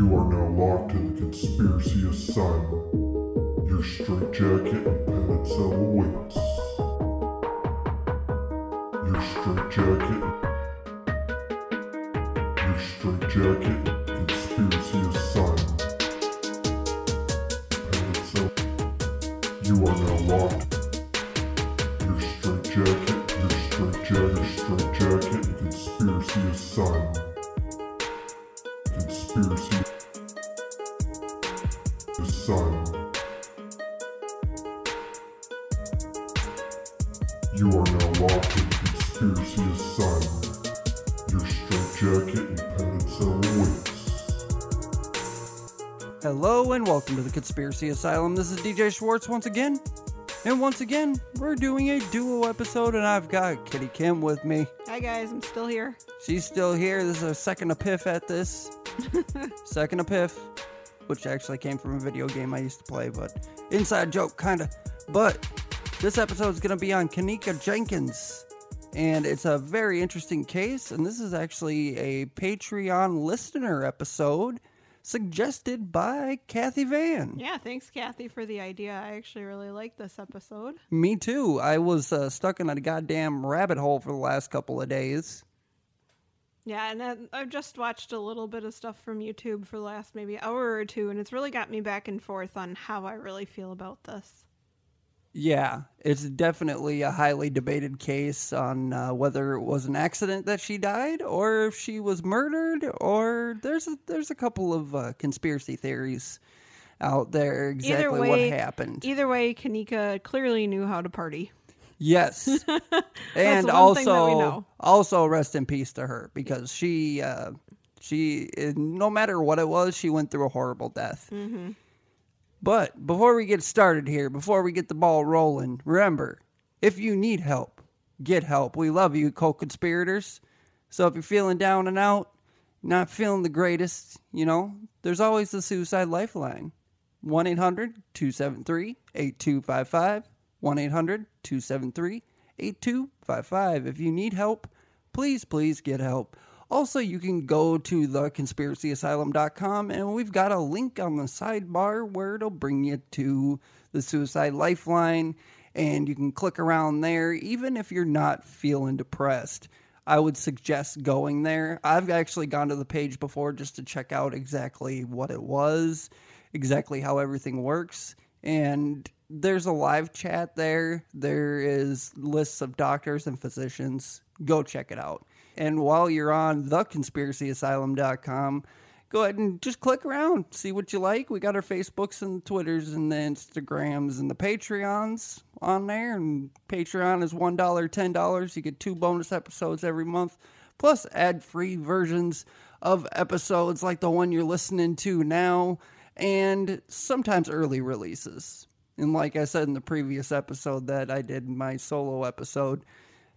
You are now locked in the Conspiracy Asylum. Your straitjacket and padded cell awaits. Your straitjacket. Your straitjacket the Conspiracy Asylum. This is DJ Schwartz once again. And once again, we're doing a duo episode, and I've got Kitty Kim with me. Hi guys, I'm still here. She's still here. This is our second epiff at this. second epiff, which actually came from a video game I used to play, but inside joke, kinda. But this episode is going to be on Kenneka Jenkins, and it's a very interesting case. And this is actually a Patreon listener episode suggested by Kathy Van. Yeah, thanks Kathy for the idea. I actually really like this episode. Me too. I was uh, stuck in a goddamn rabbit hole for the last couple of days. Yeah, and then I've just watched a little bit of stuff from YouTube for the last maybe hour or two, and it's really got me back and forth on how I really feel about this. Yeah, it's definitely a highly debated case on uh, whether it was an accident that she died or if she was murdered or there's a, there's a couple of uh, conspiracy theories out there exactly way, what happened. Either way, Kenneka clearly knew how to party. Yes. and also thing that we know. also rest in peace to her because she uh she no matter what it was, she went through a horrible death. Mm-hmm. But before we get started here, before we get the ball rolling, remember, if you need help, get help. We love you, co-conspirators. So if you're feeling down and out, not feeling the greatest, you know, there's always the suicide lifeline. 1 800 273 8255. 1 800 273 8255. If you need help, please, please get help. Also, you can go to theconspiracyasylum.com and we've got a link on the sidebar where it'll bring you to the suicide lifeline and you can click around there even if you're not feeling depressed. I would suggest going there. I've actually gone to the page before just to check out exactly what it was, exactly how everything works. And there's a live chat there. There is lists of doctors and physicians. Go check it out. And while you're on theconspiracyasylum.com, go ahead and just click around, see what you like. We got our Facebooks and Twitters and the Instagrams and the Patreons on there. And Patreon is $1, $10. You get two bonus episodes every month, plus ad free versions of episodes like the one you're listening to now, and sometimes early releases. And like I said in the previous episode that I did, my solo episode,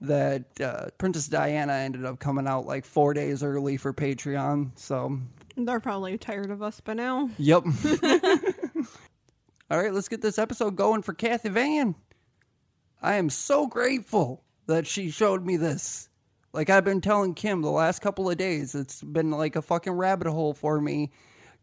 that uh, Princess Diana ended up coming out like four days early for Patreon. So, They're probably tired of us by now. yep. All right, let's get this episode going for Kathy Van. I am so grateful that she showed me this. Like I've been telling Kim the last couple of days, it's been like a fucking rabbit hole for me.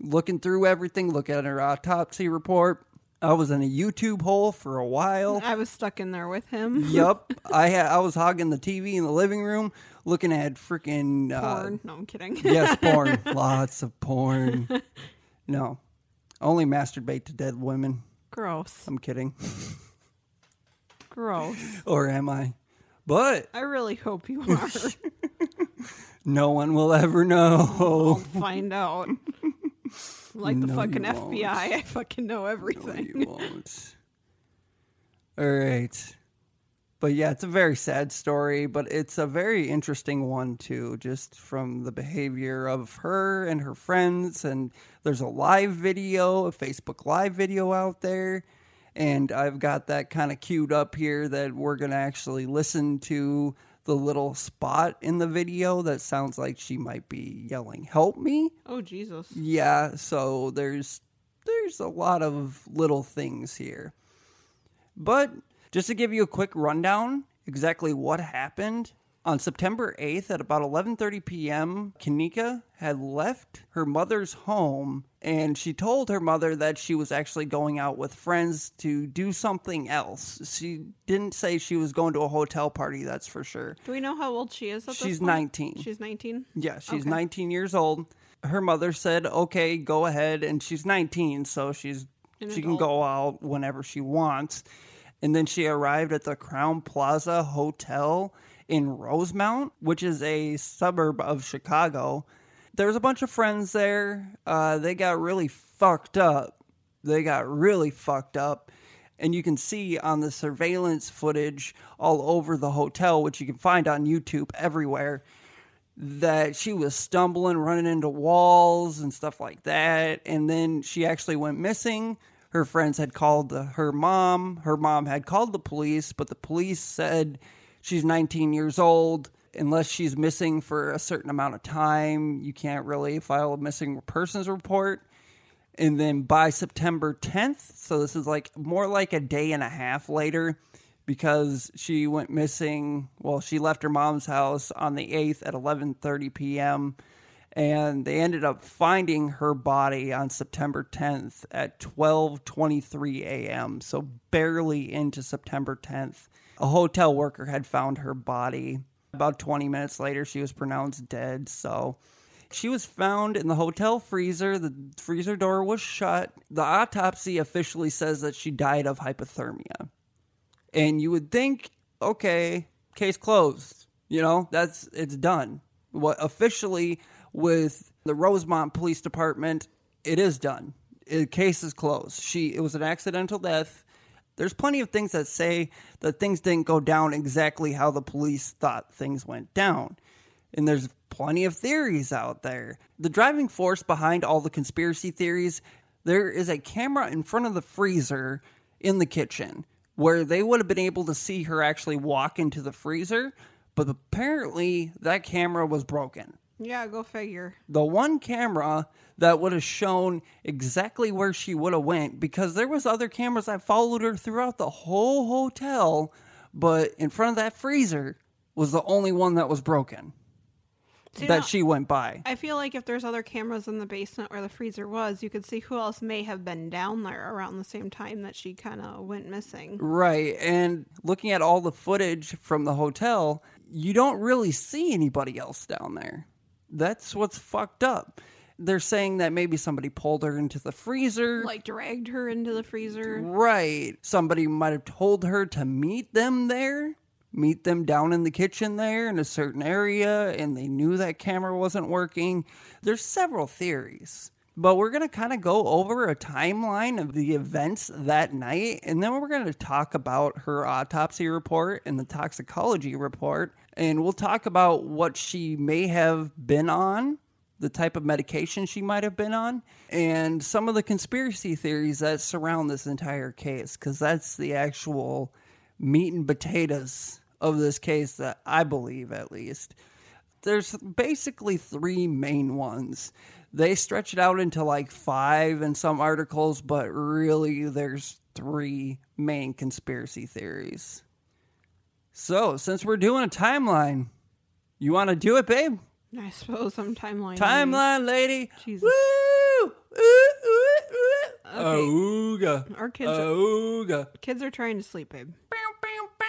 Looking through everything, looking at her autopsy report. I was in a YouTube hole for a while. I was stuck in there with him. yup, I had I was hogging the TV in the living room, looking at freaking uh, Porn. No, I'm kidding. yes, porn, lots of porn. No, only masturbate to dead women. Gross. I'm kidding, Gross. or am I? But I really hope you are. no one will ever know. Find out. Like the No, fucking. FBI, I fucking know No, everything. you won't. All right. But yeah, it's a very sad story, but it's a very interesting one too, just from the behavior of her and her friends. And there's a live video, a Facebook live video out there. And I've got that kind of queued up here that we're going to actually listen to the little spot in the video that sounds like she might be yelling, Help me. Oh Jesus. Yeah, so there's there's a lot of little things here. But just to give you a quick rundown, exactly what happened on September 8th at about 11:30 p.m., Kenneka had left her mother's home and she told her mother that she was actually going out with friends to do something else. She didn't say she was going to a hotel party, that's for sure. Do we know how old she is at this She's 19. She's 19? Yeah, she's Okay. 19 years old. Her mother said, "Okay, go ahead," and she's 19, so she's An she can go out whenever she wants. And then she arrived at the Crowne Plaza Hotel in Rosemont, which is a suburb of Chicago. There's a bunch of friends there. Uh, they got really fucked up. They got really fucked up. And you can see on the surveillance footage all over the hotel, which you can find on YouTube everywhere, that she was stumbling, running into walls and stuff like that. And then she actually went missing. Her friends had called the, her mom. Her mom had called the police, but the police said she's 19 years old. Unless she's missing for a certain amount of time, you can't really file a missing persons report. And then by September 10th, so this is like more like a day and a half later, because she went missing. Well, she left her mom's house on the 8th at 11:30 p.m. and they ended up finding her body on September 10th at 12:23 a.m. So barely into September 10th. A hotel worker had found her body. About 20 minutes later, she was pronounced dead. So she was found in the hotel freezer. The freezer door was shut. The autopsy officially says that she died of hypothermia. And you would think, okay, case closed. You know, that's it's done. What officially with the Rosemont Police Department, it is done. The case is closed. She it was an accidental death. There's plenty of things that say that things didn't go down exactly how the police thought things went down. And there's plenty of theories out there. The driving force behind all the conspiracy theories, there is a camera in front of the freezer in the kitchen where they would have been able to see her actually walk into the freezer, but apparently that camera was broken Yeah, go figure. the one camera that would have shown exactly where she would have went because there was other cameras that followed her throughout the whole hotel but in front of that freezer was the only one that was broken See, that now, she went by I feel like if there's other cameras in the basement where the freezer was, you could see who else may have been down there around the same time that she kind of went missing. right and looking at all the footage from the hotel you don't really see anybody else down there that's what's fucked up they're saying that maybe somebody pulled her into the freezer Like dragged her into the freezer. Right. Somebody might have told her to meet them there, meet them down in the kitchen there in a certain area, and they knew that camera wasn't working. There's several theories. But we're going to kind of go over a timeline of the events that night, and then we're going to talk about her autopsy report and the toxicology report, and we'll talk about what she may have been on the type of medication she might have been on, and some of the conspiracy theories that surround this entire case, because that's the actual meat and potatoes of this case that I believe, at least. There's basically three main ones. They stretch it out into like five in some articles, but really there's three main conspiracy theories. So, since we're doing a timeline, you want to do it, babe? I suppose I'm timeline. Timeline, lady. Jesus. Woo! Ooh, ooh, ooh. Okay. Ooga. Our kids are, Ooga. kids are trying to sleep, babe. Bow, bow, bow.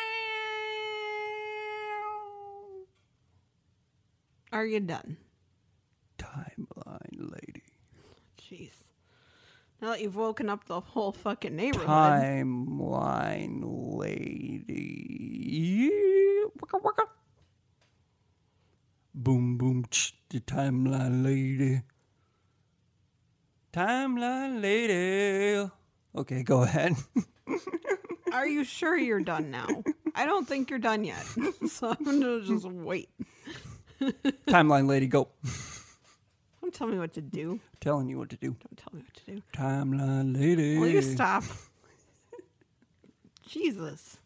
Are you done? Timeline, lady. Jeez. Now that you've woken up the whole fucking neighborhood. Timeline, lady. Waka, waka. Boom, boom, ch, the timeline, lady. Timeline, lady. Okay, go ahead. Are you sure you're done now? I I don't think you're done yet. so I'm gonna just wait. Timeline lady, go. Don't tell me what to do. Telling you what to do. Don't tell me what to do. Timeline lady. Will you stop? Jesus.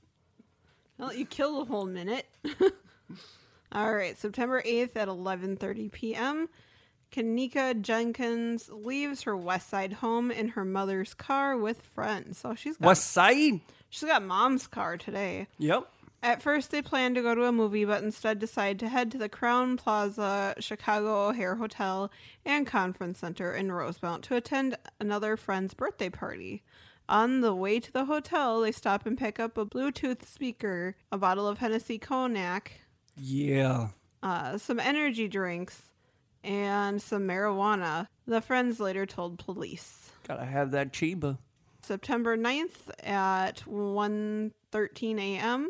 I'll let you kill the whole minute. All right, September 8th at 11:30 p.m. Kenneka Jenkins leaves her West Side home in her mother's car with friends. So she's got West Side? she's got mom's car today. Yep. At first, they planned to go to a movie, but instead decide to head to the Crowne Plaza Chicago O'Hare Hotel and Conference Center in Rosemont to attend another friend's birthday party. On the way to the hotel, they stop and pick up a Bluetooth speaker, a bottle of Hennessy Cognac, Yeah. uh, some energy drinks, and some marijuana. The friends later told police. Gotta have that Chiba. September 9th at 1:13 a.m.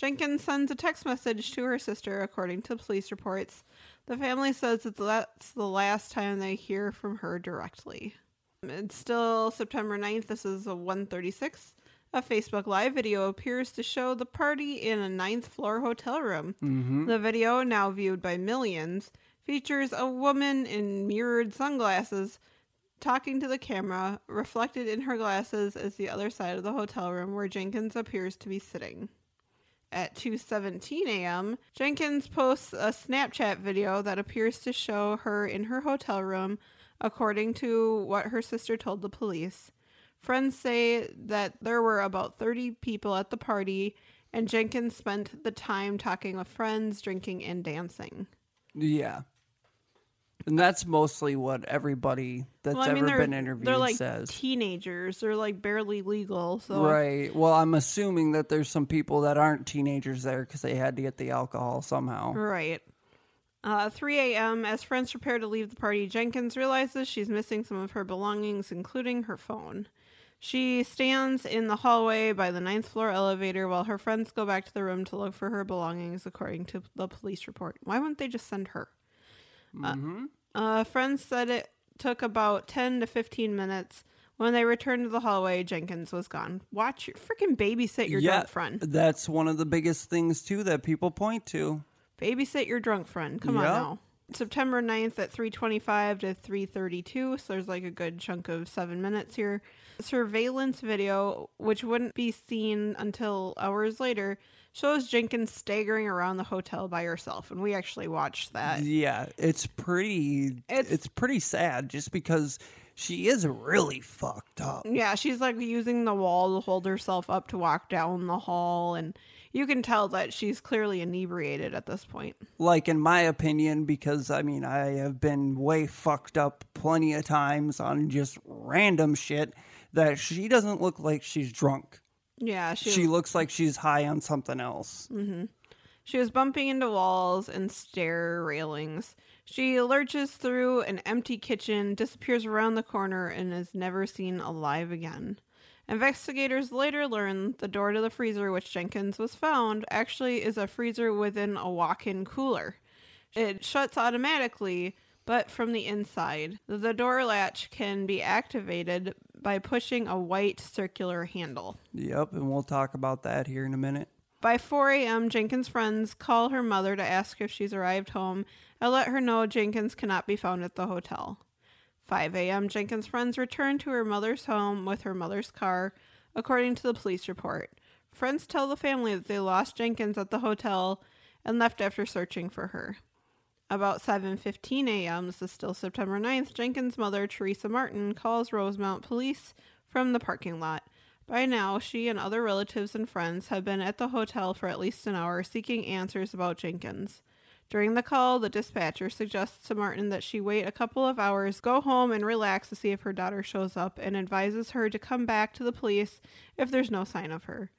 Jenkins sends a text message to her sister according to police reports. The family says that that's the last time they hear from her directly. It's still September 9th. This is a 136. A Facebook Live video appears to show the party in a ninth floor hotel room. Mm-hmm. The video, now viewed by millions, features a woman in mirrored sunglasses talking to the camera, reflected in her glasses is the other side of the hotel room where Jenkins appears to be sitting. At 2:17 a.m., Jenkins posts a Snapchat video that appears to show her in her hotel room, according to what her sister told the police. Friends say that there were about 30 people at the party and Jenkins spent the time talking with friends, drinking and dancing. Yeah. And that's mostly what everybody that's Well, I mean, ever been interviewed they're like says. teenagers. They're like barely legal. So Right. Well, I'm assuming that there's some people that aren't teenagers there because they had to get the alcohol somehow. Right. Uh, 3 a.m. As friends prepare to leave the party, Jenkins realizes she's missing some of her belongings, including her phone. She stands in the hallway by the ninth floor elevator while her friends go back to the room to look for her belongings, according to the police report. Why wouldn't they just send her? Uh, uh, friends said it took about 10 to 15 minutes. When they returned to the hallway, Jenkins was gone. Watch your freaking babysit your yeah, drunk friend. That's one of the biggest things too that people point to. Babysit your drunk friend. Come on now. September 9th at 325 to 332, so there's like a good chunk of seven minutes here. Surveillance video, which wouldn't be seen until hours later, shows Jenkins staggering around the hotel by herself, and we actually watched that. Yeah, it's pretty. It's- It's, pretty sad just because she is really fucked up. Yeah, she's like using the wall to hold herself up to walk down the hall, and you can tell that she's clearly inebriated at this point. Like in my opinion, because I mean I have been way fucked up plenty of times on just random shit. That she doesn't look like she's drunk. Yeah, she, She looks like she's high on something else. Mm-hmm. She was bumping into walls and stair railings. She lurches through an empty kitchen, disappears around the corner, and is never seen alive again. Investigators later learn the door to the freezer which Jenkins was found actually is a freezer within a walk in cooler. It shuts automatically, but from the inside. The door latch can be activated by pushing a white circular handle. Yep, and we'll talk about that here in a minute. By 4 a.m., Jenkins' friends call her mother to ask if she's arrived home and let her know Jenkins cannot be found at the hotel. 5 a.m., Jenkins' friends returned to her mother's home with her mother's car, according to the police report. Friends tell the family that they lost Jenkins at the hotel and left after searching for her. About 7:15 a.m., this is still September 9th, Jenkins' mother, Teresa Martin, calls Rosemont police from the parking lot. By now, she and other relatives and friends have been at the hotel for at least an hour seeking answers about Jenkins. During the call, the dispatcher suggests to Martin that she wait a couple of hours, go home, and relax to see if her daughter shows up, and advises her to come back to the police if there's no sign of her.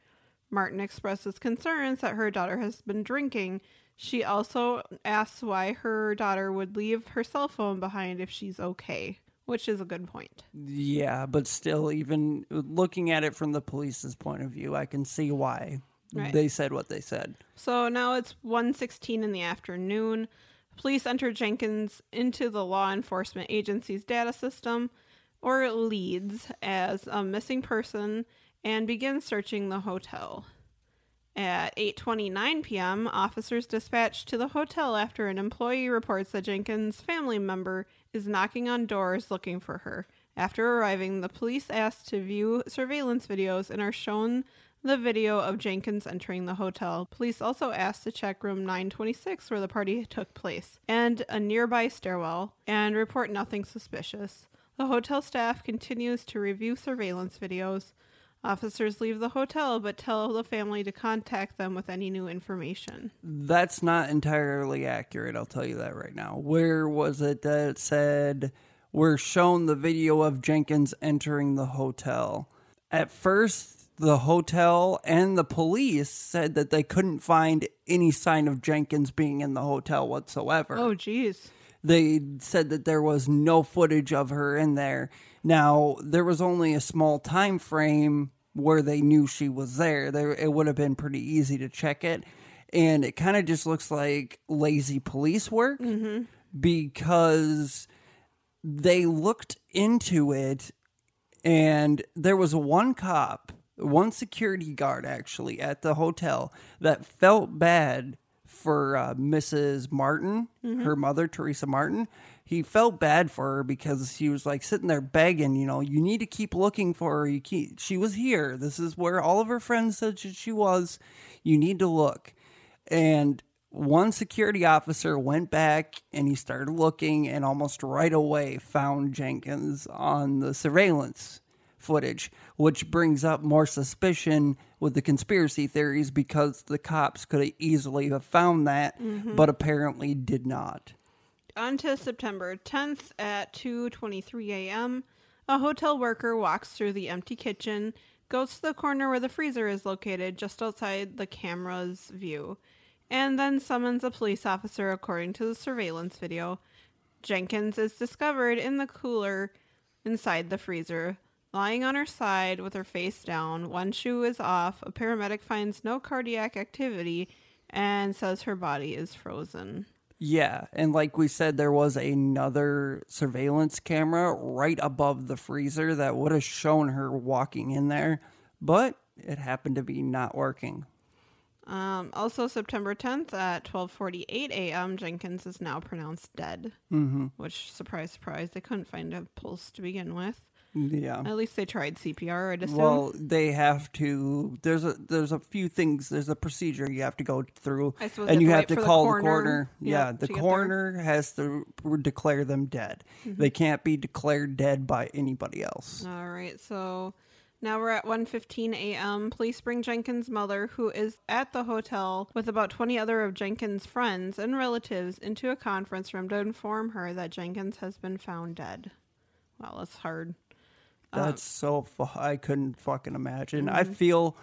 Martin expresses concerns that her daughter has been drinking. She also asks why her daughter would leave her cell phone behind if she's okay, which is a good point. Yeah, but still, even looking at it from the police's point of view, I can see why Right. they said what they said. So now it's 1:16 in the afternoon. Police enter Jenkins into the law enforcement agency's data system or LEADS as a missing person and begin searching the hotel. At 8:29 p.m., officers dispatched to the hotel after an employee reports that Jenkins' family member is knocking on doors looking for her. After arriving, the police asked to view surveillance videos and are shown the video of Jenkins entering the hotel. Police also asked to check room 926 where the party took place and a nearby stairwell and report nothing suspicious. The hotel staff continues to review surveillance videos. Officers leave the hotel but tell the family to contact them with any new information. That's not entirely accurate, I'll tell you that right now. Where was it that said we're shown the video of Jenkins entering the hotel? At first, the hotel and the police said that they couldn't find any sign of Jenkins being in the hotel whatsoever. Oh, geez. they said that there was no footage of her in there. Now, there was only a small time frame where they knew she was there. There it would have been pretty easy to check it. And it kind of just looks like lazy police work mm-hmm. because they looked into it and there was one cop, one security guard actually at the hotel that felt bad for uh, Mrs. Martin, her mother, Teresa Martin. He felt bad for her because he was like sitting there begging, you know, you need to keep looking for her. You keep, she was here. This is where all of her friends said she was. You need to look. And one security officer went back and he started looking and almost right away found Jenkins on the surveillance footage, which brings up more suspicion with the conspiracy theories because the cops could have easily have found that, mm-hmm. but apparently did not. On to September 10th at 2:23 a.m. A hotel worker walks through the empty kitchen, goes to the corner where the freezer is located just outside the camera's view, and then summons a police officer according to the surveillance video. Jenkins is discovered in the cooler inside the freezer, lying on her side with her face down. One shoe is off. A paramedic finds no cardiac activity and says her body is frozen. Yeah, and like we said, there was another surveillance camera right above the freezer that would have shown her walking in there, but it happened to be not working. Um, also, September 10th at 12:48 a.m., Jenkins is now pronounced dead. Mm-hmm. Which, surprise, surprise, they couldn't find a pulse to begin with. Yeah. At least they tried CPR. I'd assume. Well, they have to. There's a there's a few things. There's a procedure you have to go through, I suppose and you have to call the coroner, yeah, Yeah, the coroner has to declare them dead. Mm-hmm. They can't be declared dead by anybody else. All right, so now we're at 1:15 a.m. Police bring Jenkins' mother, who is at the hotel with about 20 other of Jenkins' friends and relatives, into a conference room to inform her that Jenkins has been found dead. Wow, that's hard. That's so. Fu- I couldn't fucking imagine. I Mm-hmm. feel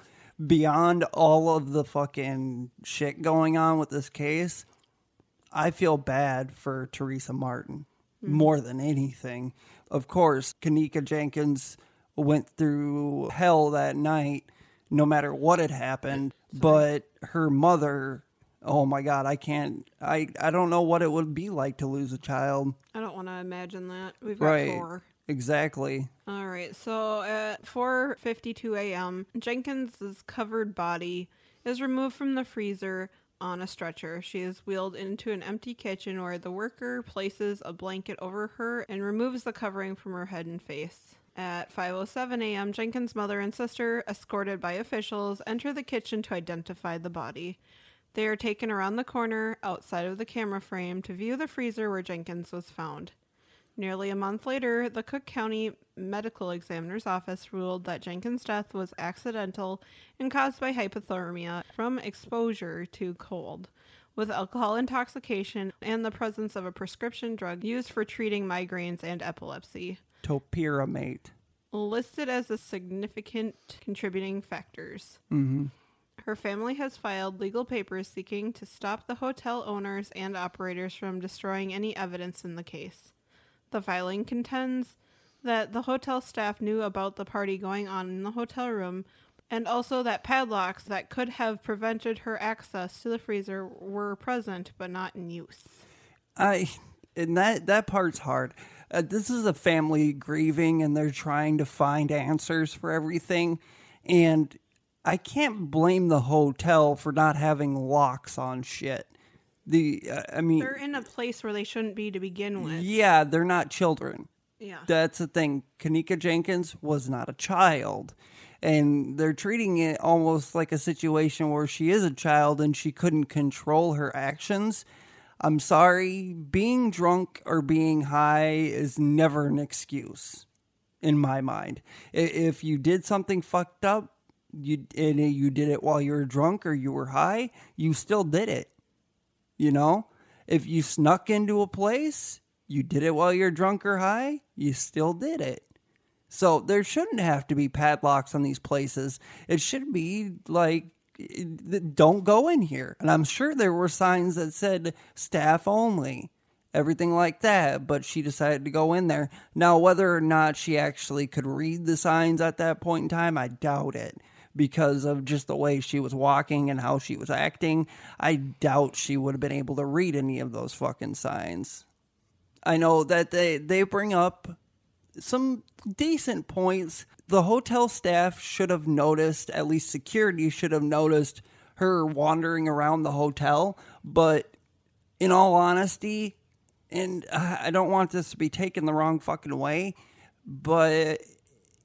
beyond all of the fucking shit going on with this case. I feel bad for Teresa Martin Mm-hmm. more than anything. Of course, Kenneka Jenkins went through hell that night, no matter what had happened. But her mother, oh my god, I can't. I I don't know what it would be like to lose a child. I don't want to imagine that. We've got Right. four. Exactly. All right, so at 4:52 a.m., Jenkins's covered body is removed from the freezer, on a stretcher. She is wheeled into an empty kitchen where the worker places a blanket over her and removes the covering from her head and face. At 5:07 a.m., Jenkins' mother and sister, escorted by officials, enter the kitchen to identify the body. They are taken around the corner outside of the camera frame to view the freezer where Jenkins was found. Nearly a month later, the Cook County Medical Examiner's Office ruled that Jenkins' death was accidental and caused by hypothermia from exposure to cold, with alcohol intoxication and the presence of a prescription drug used for treating migraines and epilepsy, Topiramate. listed as the significant contributing factors. Mm-hmm. Her family has filed legal papers seeking to stop the hotel owners and operators from destroying any evidence in the case. The filing contends that the hotel staff knew about the party going on in the hotel room and also that padlocks that could have prevented her access to the freezer were present but not in use. I and that that part's hard. Uh, this is a family grieving, and they're trying to find answers for everything. And I can't blame the hotel for not having locks on shit. The uh, I mean, They're in a place where they shouldn't be to begin with. yeah, they're not children. Yeah. That's the thing. Kenneka Jenkins was not a child. And they're treating it almost like a situation where she is a child and she couldn't control her actions. I'm sorry, being drunk or being high is never an excuse in my mind. If you did something fucked up, you and you did it while you were drunk or you were high, you still did it. You know, if you snuck into a place, you did it while you're drunk or high, you still did it. So there shouldn't have to be padlocks on these places. It should be like, don't go in here. And I'm sure there were signs that said staff only, everything like that. But she decided to go in there. Now, whether or not she actually could read the signs at that point in time, I doubt it because of just the way she was walking and how she was acting. I doubt she would have been able to read any of those fucking signs. I know that they, they bring up some decent points. The hotel staff should have noticed, at least security should have noticed her wandering around the hotel. But in all honesty, and I don't want this to be taken the wrong fucking way, but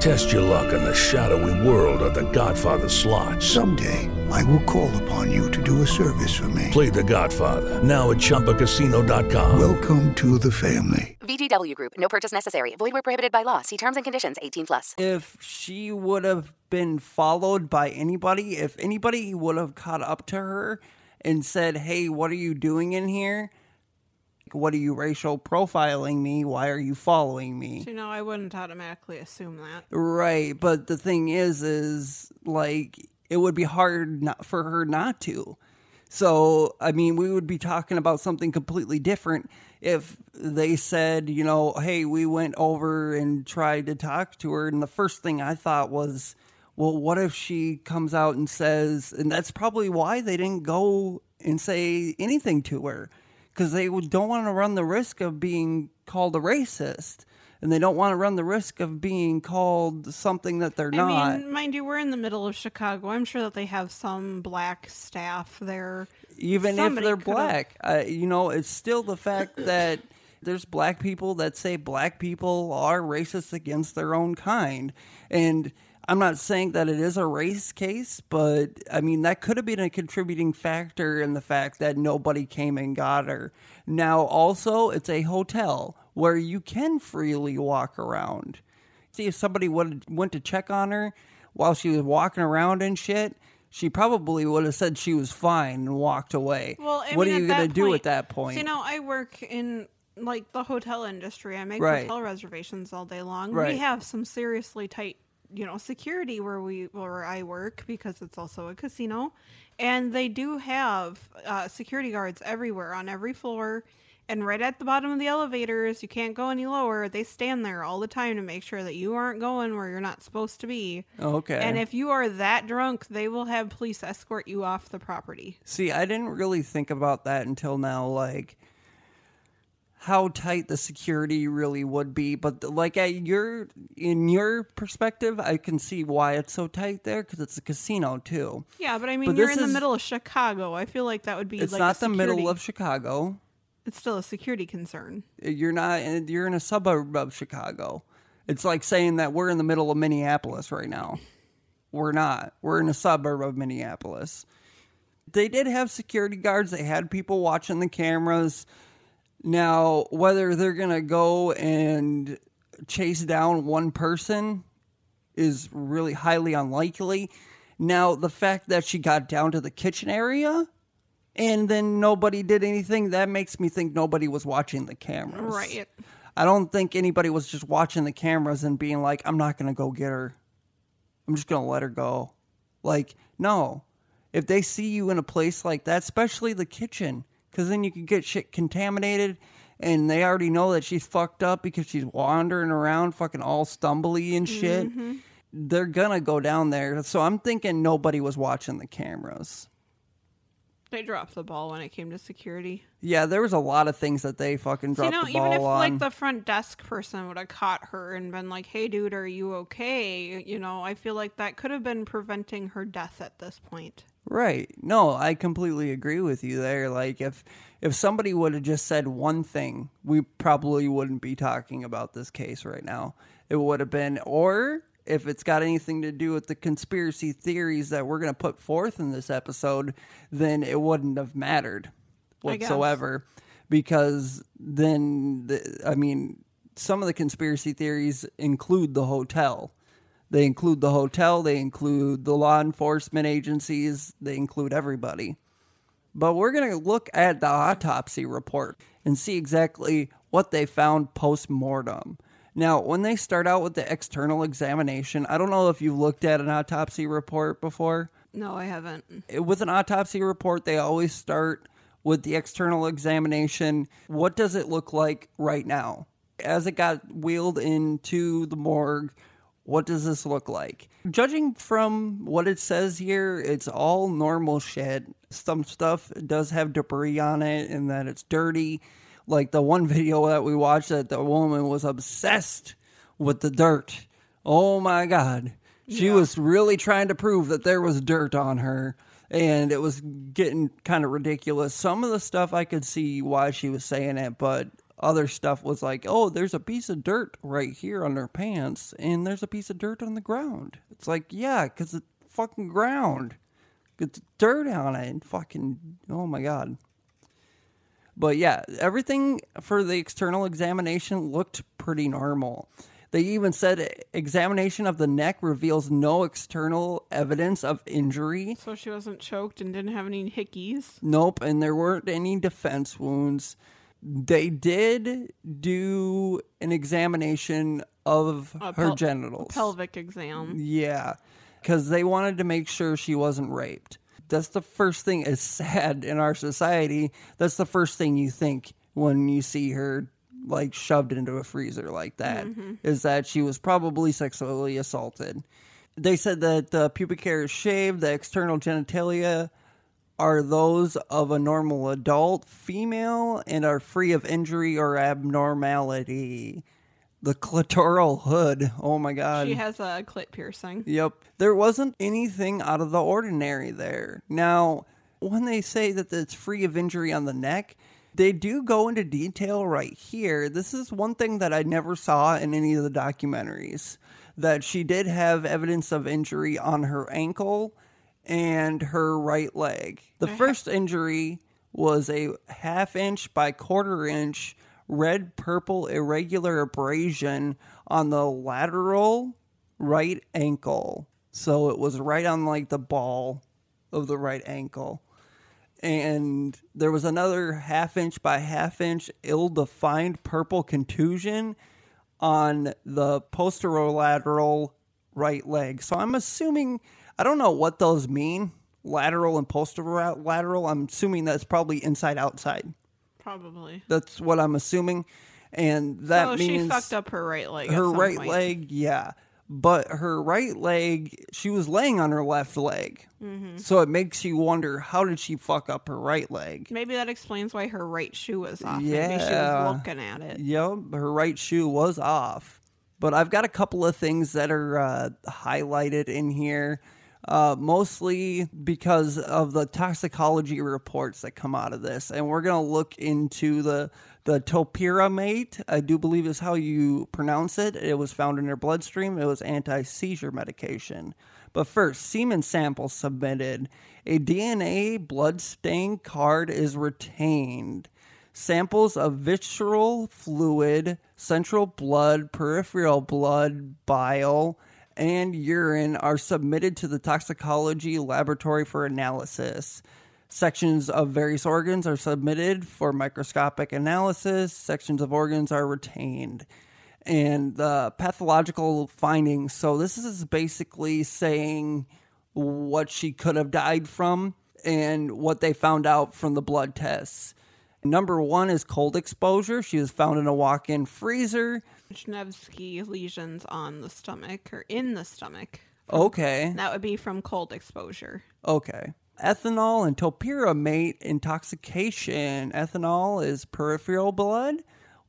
Test your luck in the shadowy world of The Godfather slot. Someday, I will call upon you to do a service for me. Play The Godfather now at ChumbaCasino.com. Welcome to the family. VGW Group. No purchase necessary. Void where prohibited by law. See terms and conditions. 18 plus. if she would have been followed by anybody, if anybody would have caught up to her and said, Hey, what are you doing in here? What are you racial profiling me? Why are you following me? So, you know, I wouldn't automatically assume that. Right, but the thing is, is like it would be hard not for her not to. So, I mean, we would be talking about something completely different if they said, you know, hey, we went over and tried to talk to her, and the first thing I thought was, well, what if she comes out and says, and that's probably why they didn't go and say anything to her because they don't want to run the risk of being called a racist and they don't want to run the risk of being called something that they're not. Mean, mind you, we're in the middle of Chicago. I'm sure that they have some black staff there. Even if they're black, uh, you know, it's still the fact that there's black people that say black people are racist against their own kind. And I'm not saying that it is a race case, but I mean, that could have been a contributing factor in the fact that nobody came and got her. Now, also, it's a hotel where you can freely walk around. See, if somebody would went to check on her, while she was walking around and shit, she probably would have said she was fine and walked away. Well, I what mean, are you gonna do at that point? So, you know, I work in like the hotel industry. I make Right. hotel reservations all day long. Right. We have some seriously tight, you know, security where we where I work because it's also a casino, and they do have uh, security guards everywhere on every floor. And right at the bottom of the elevators, you can't go any lower. They stand there all the time to make sure that you aren't going where you're not supposed to be. okay. And if you are that drunk, they will have police escort you off the property. See, I didn't really think about that until now, like how tight the security really would be. But like at your in your perspective, I can see why it's so tight there because it's a casino too. Yeah, but I mean, But you're in the is- middle of Chicago. I feel like that would be It's like not the middle of Chicago. It's still a security concern. Uh, you're not. Uh, you're in a suburb of Chicago. It's like saying that we're in the middle of Minneapolis right now. We're not. We're in a suburb of Minneapolis. They did have security guards. They had people watching the cameras. Now, whether they're going to go and chase down one person is really highly unlikely. Now, the fact that she got down to the kitchen area and then nobody did anything, that makes me think nobody was watching the cameras. Right. I don't think anybody was just watching the cameras and being like, I'm not going to go get her. I'm just going to let her go. Like, no. If they see you in a place like that, especially the kitchen, because then you can get shit contaminated and they already know that she's fucked up because she's wandering around fucking all stumbly and shit. Mm-hmm. They're going to go down there. So I'm thinking nobody was watching the cameras. They dropped the ball when it came to security. Yeah, there was a lot of things that they fucking So, you dropped know, the ball even if on. like the front desk person would have caught her and been like, "Hey, dude, are you okay?" You know, I feel like that could have been preventing her death at this point. Right. No, I completely agree with you there. Like if if somebody would have just said one thing, we probably wouldn't be talking about this case right now. It would have been or if it's got anything to do with the conspiracy theories that we're going to put forth in this episode, then it wouldn't have mattered whatsoever because then the, I mean some of the conspiracy theories include the hotel. They include the hotel, they include the law enforcement agencies, they include everybody. But we're going to look at the autopsy report and see exactly what they found post mortem. Now, when they start out with the external examination, I don't know if you've looked at an autopsy report before. No, I haven't. Eh, with an autopsy report, they always start with the external examination. What does it look like right now? As it got wheeled into the morgue, what does this look like? Judging from what it says here, it's all normal shit. Some stuff does have debris on it and that it's dirty. Like the one video that we watched that the woman was obsessed with the dirt. Oh my god. She was really trying to prove that there was dirt on her and it was getting kind of ridiculous. Some of the stuff I could see why she was saying it, but other stuff was like, "Oh, there's a piece of dirt right here on her pants and there's a piece of dirt on the ground." It's like, "Yeah, cuz it's fucking ground. It's dirt on it and fucking oh my god." But yeah, everything for the external examination looked pretty normal. They even said examination of the neck reveals no external evidence of injury. So she wasn't choked and didn't have any hickeys. Nope, and there weren't any defense wounds. They did do an examination of A her pel- genitals. pelvic exam. Yeah, because they wanted to make sure she wasn't raped. That's the first thing. Is sad in our society. That's the first thing you think when you see her like shoved into a freezer like that. Mm-hmm. Is that she was probably sexually assaulted. They said that the pubic hair is shaved, the external genitalia are those of a normal adult female and are free of injury or abnormality. The clitoral hood. Oh my god. She has a clit piercing. Yep. There wasn't anything out of the ordinary there. Now, when they say that it's free of injury on the neck, they do go into detail right here. This is one thing that I never saw in any of the documentaries that she did have evidence of injury on her ankle and her right leg. The first injury was a half inch by quarter inch red purple irregular abrasion on the lateral right ankle. So it was right on like the ball of the right ankle. And there was another half inch by half inch ill defined purple contusion on the posterolateral right leg. So I'm assuming, I don't know what those mean lateral and posterolateral. I'm assuming that's probably inside outside. Probably. That's what I'm assuming. And that so means she fucked up her right leg. her right point. leg, yeah. But her right leg, she was laying on her left leg. Mhm. So it makes you wonder how did she fuck up her right leg? Maybe that explains why her right shoe was off. Maybe she was looking at it. Yep, her right shoe was off. But I've got a couple of things that are uh, highlighted in here, uh, mostly because of the toxicology reports that come out of this. And we're going to look into the, the topiramate, I do believe is how you pronounce it. It was found in her bloodstream, it was anti seizure medication. But first, semen samples submitted. A DNA blood stain card is retained. Samples of visceral fluid, central blood, peripheral blood, bile, and urine are submitted to the toxicology laboratory for analysis. Sections of various organs are submitted for microscopic analysis. Sections of organs are retained. And the pathological findings. So, this is basically saying what she could have died from and what they found out from the blood tests. Number one is cold exposure. She was found in a walk in freezer. Wischnewski lesions on the stomach or in the stomach. Okay. That would be from cold exposure. Okay. Ethanol and topiramate intoxication. Ethanol is peripheral blood,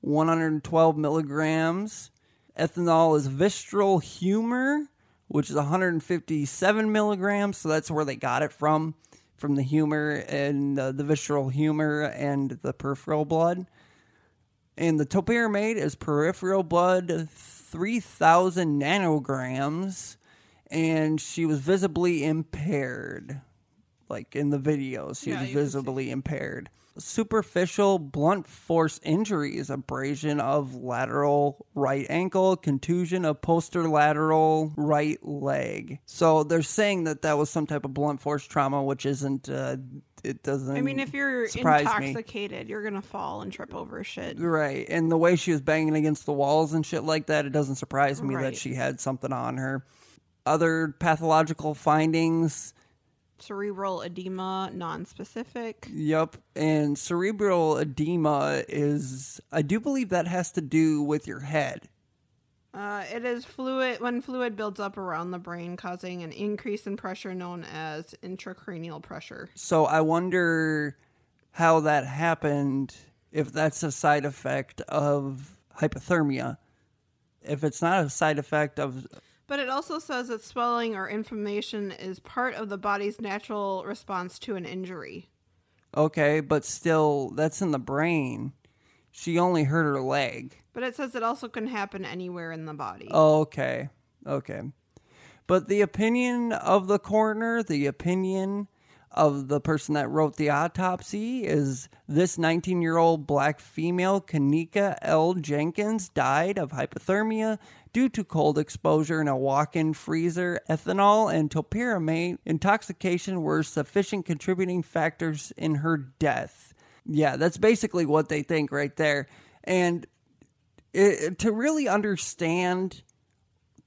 112 milligrams. Ethanol is visceral humor, which is 157 milligrams. So that's where they got it from, from the humor and uh, the visceral humor and the peripheral blood. And the topiramate is peripheral blood, 3,000 nanograms, and she was visibly impaired. Like in the videos, she Yeah, was you can visibly impaired. Superficial blunt force injuries, abrasion of lateral right ankle, contusion of posterolateral right leg. So they're saying that that was some type of blunt force trauma, which isn't. Uh, it doesn't. I mean, if you're surprise me. intoxicated, you're gonna fall and trip over shit. Right. And the way she was banging against the walls and shit like that, it doesn't surprise me that she had something on her. Other pathological findings, Cerebral edema, non-specific. yep. And cerebral edema is, I do believe that has to do with your head. Uh, it is fluid when fluid builds up around the brain, causing an increase in pressure known as intracranial pressure. So I wonder how that happened, if that's a side effect of hypothermia. If it's not a side effect of But it also says that swelling or inflammation is part of the body's natural response to an injury. Okay, but still, that's in the brain. She only hurt her leg. But it says it also can happen anywhere in the body. Okay. Okay. But the opinion of the coroner, the opinion of the person that wrote the autopsy is this 19 year old black female, Kenneka L. Jenkins, died of hypothermia due to cold exposure in a walk in freezer. Ethanol and topiramate intoxication were sufficient contributing factors in her death. Yeah, that's basically what they think right there. And it, to really understand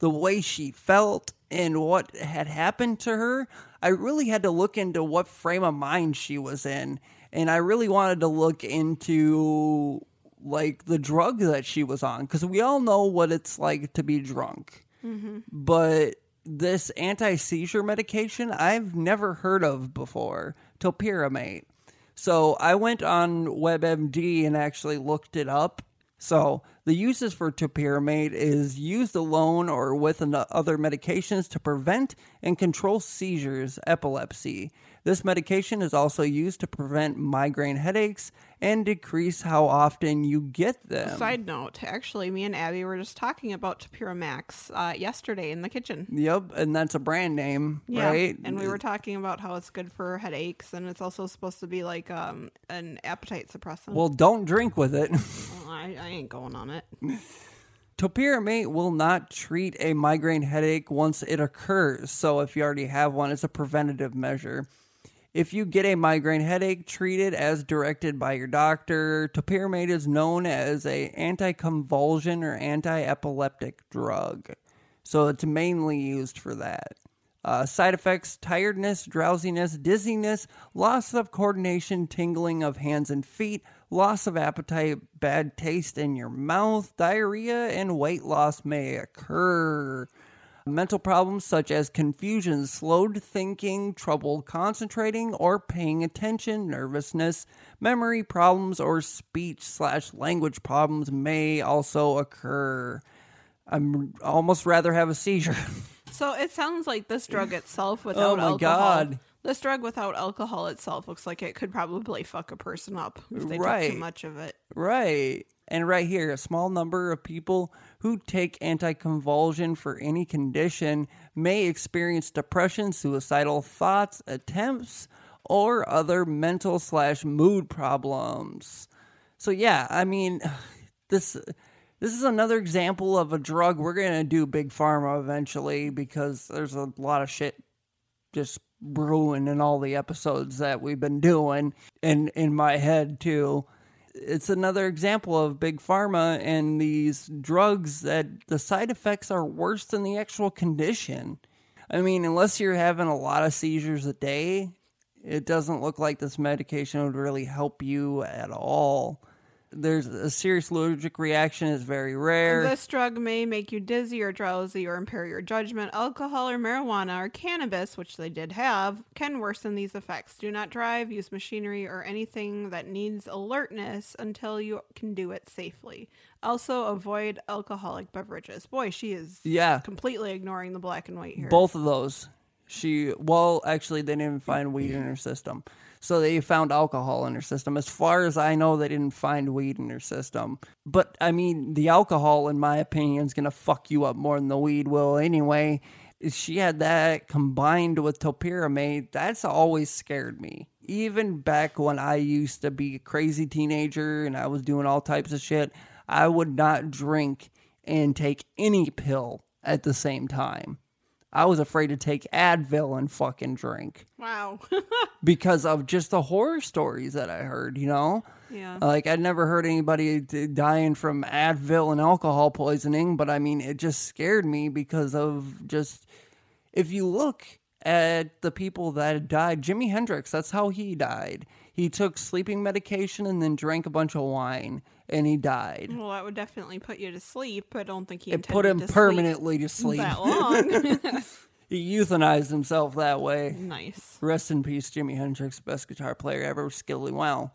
the way she felt and what had happened to her, I really had to look into what frame of mind she was in. And I really wanted to look into like the drug that she was on because we all know what it's like to be drunk. Mhm. But this anti seizure medication I've never heard of before, topiramate. So I went on WebMD and actually looked it up. So the uses for topiramate is used alone or with other medications to prevent and control seizures, epilepsy. This medication is also used to prevent migraine headaches and decrease how often you get them. Side note, actually, me and Abby were just talking about Tapiramax uh, yesterday in the kitchen. Yep, and that's a brand name, Yeah, right? and we were talking about how it's good for headaches, and it's also supposed to be like um, an appetite suppressant. Well, don't drink with it. Well, I, I ain't going on it. Topiramate will not treat a migraine headache once it occurs. So if you already have one, it's a preventative measure. If you get a migraine headache, treat it as directed by your doctor. Topiramate is known as a anticonvulsion or anti-epileptic drug. So it's mainly used for that. Uh, side effects tiredness, drowsiness, dizziness, loss of coordination, tingling of hands and feet, loss of appetite, bad taste in your mouth, diarrhea, and weight loss may occur. Mental problems such as confusion, slowed thinking, trouble concentrating or paying attention, nervousness, memory problems, or speech slash language problems may also occur. I'm almost rather have a seizure. So it sounds like this drug itself without Oh my alcohol. God. This drug without alcohol itself looks like it could probably fuck a person up if they took too much of it. Right. And right here, a small number of people who take anticonvulsion for any condition may experience depression, suicidal thoughts, attempts, or other mental slash mood problems. So yeah, I mean, this this is another example of a drug we're gonna do big pharma eventually because there's a lot of shit just brewing in all the episodes that we've been doing and in my head too it's another example of big pharma and these drugs that the side effects are worse than the actual condition. I mean unless you're having a lot of seizures a day it doesn't look like this medication would really help you at all there's a serious allergic reaction is very rare This drug may make you dizzy or drowsy or impair your judgment. Alcohol or marijuana or cannabis, which they did have, can worsen these effects. Do not drive, use machinery, or anything that needs alertness until you can do it safely. Also, avoid alcoholic beverages. Boy, she is Yeah. completely ignoring the black and white here. Both of those. She well, actually, they didn't find weed in her system, so they found alcohol in her system. As far as I know, they didn't find weed in her system. But I mean, the alcohol, in my opinion, is gonna fuck you up more than the weed will anyway. She had that combined with topiramate. That's always scared me. Even back when I used to be a crazy teenager and I was doing all types of shit, I would not drink and take any pill at the same time. I was afraid to take Advil and fucking drink Wow. because of just the horror stories that I heard, you know? Yeah. Like, I'd never heard anybody dying from Advil and alcohol poisoning, but I mean, it just scared me because of just. If you look at the people that died, Jimi Hendrix, that's how he died. He took sleeping medication and then drank a bunch of wine and he died. well, that would definitely put you to sleep. I don't think he It put him to sleep permanently to sleep. that long. He euthanized himself that way. nice. Rest in peace, Jimi Hendrix, best guitar player ever, skillly wow.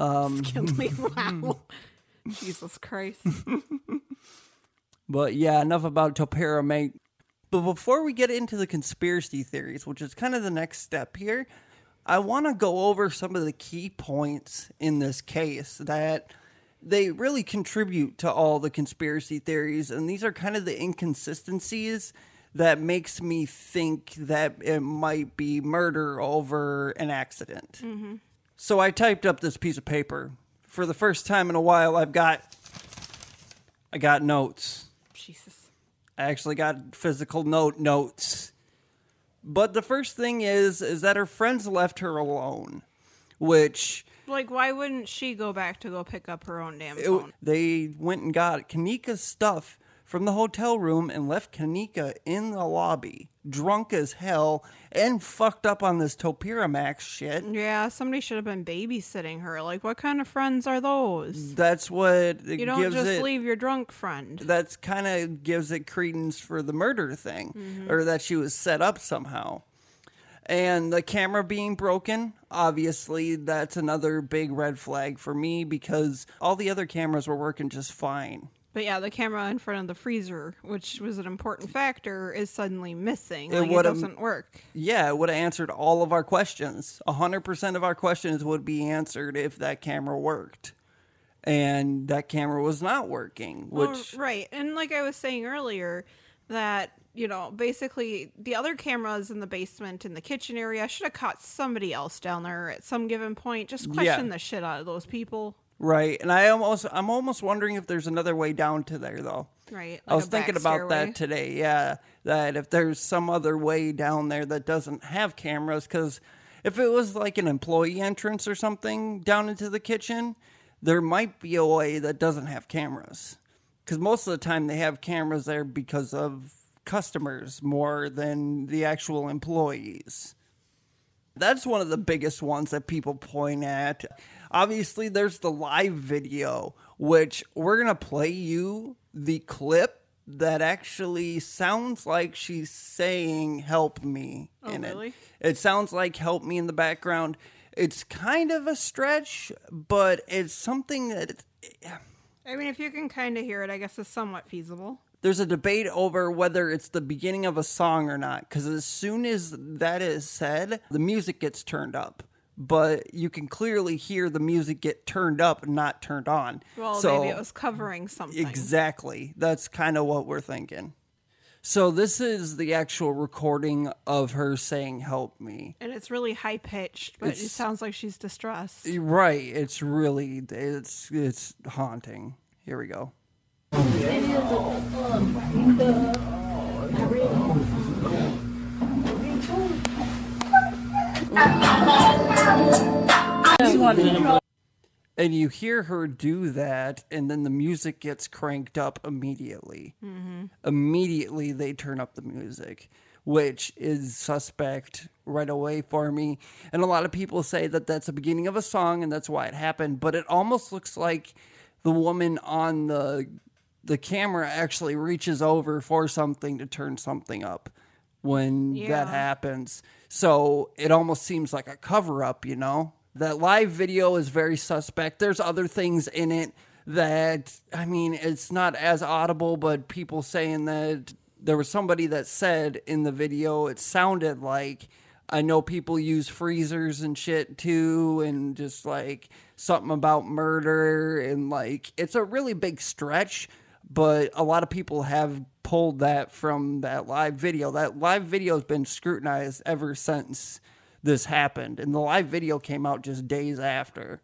Um, Skilly, wow. Jesus Christ. But yeah, enough about topiramate. But before we get into the conspiracy theories, which is kind of the next step here, I want to go over some of the key points in this case that they really contribute to all the conspiracy theories and these are kind of the inconsistencies that makes me think that it might be murder over an accident. Mm-hmm. So I typed up this piece of paper. For the first time in a while I've got I got notes. Jesus. I actually got physical note notes. But the first thing is is that her friends left her alone, which Like, why wouldn't she go back to go pick up her own damn it- phone? they went and got Kenneka's stuff from the hotel room and left Kenneka in the lobby, drunk as hell and fucked up on this Topiramax shit. Yeah, somebody should have been babysitting her. Like, what kind of friends are those? That's what You don't just it. leave your drunk friend. that's kind of gives it credence for the murder thing mm-hmm. or that she was set up somehow. And the camera being broken, obviously, that's another big red flag for me because all the other cameras were working just fine. But yeah, the camera in front of the freezer, which was an important factor, is suddenly missing. It Like, it, doesn't work. Yeah, it would have answered all of our questions. 100% of our questions would be answered if that camera worked. And that camera was not working, Well, which right. And like I was saying earlier, that, you know, basically the other cameras in the basement in the kitchen area should have caught somebody else down there at some given point. Just question the shit out of those people. Right, and I almost I'm almost wondering if there's another way down to there though. Right. I was thinking about stairway. that today. Yeah, that if there's some other way down there that doesn't have cameras, because if it was like an employee entrance or something down into the kitchen, there might be a way that doesn't have cameras. Because most of the time they have cameras there because of customers more than the actual employees. That's one of the biggest ones that people point at. Obviously, there's the live video, which we're going to play you the clip that actually sounds like she's saying, Help me. Oh, in really? it. It sounds like Help me in the background. It's kind of a stretch, but it's something that it's, I mean, if you can kind of hear it, I guess it's somewhat feasible. there's a debate over whether it's the beginning of a song or not because as soon as that is said the music gets turned up but you can clearly hear the music get turned up and not turned on. Well, so maybe it was covering something. exactly. That's kind of what we're thinking. So this is the actual recording of her saying help me. And it's really high pitched, but it sounds like she's distressed. right. It's really it's it's haunting. Here we go and you hear her do that and then the music gets cranked up immediately. Mm-hmm. Immediately they turn up the music which is suspect right away for me. And a lot of people say that that's the beginning of a song and that's why it happened but it almost looks like the woman on the the camera actually reaches over for something to turn something up when Yeah. that happens. So it almost seems like a cover up, you know? That live video is very suspect. There's other things in it that, I mean, it's not as audible, but people saying that there was somebody that said in the video it sounded like I know people use freezers and shit too, and just like something about murder, and like it's a really big stretch, but a lot of people have pulled that from that live video. That live video has been scrutinized ever since this happened, and the live video came out just days after.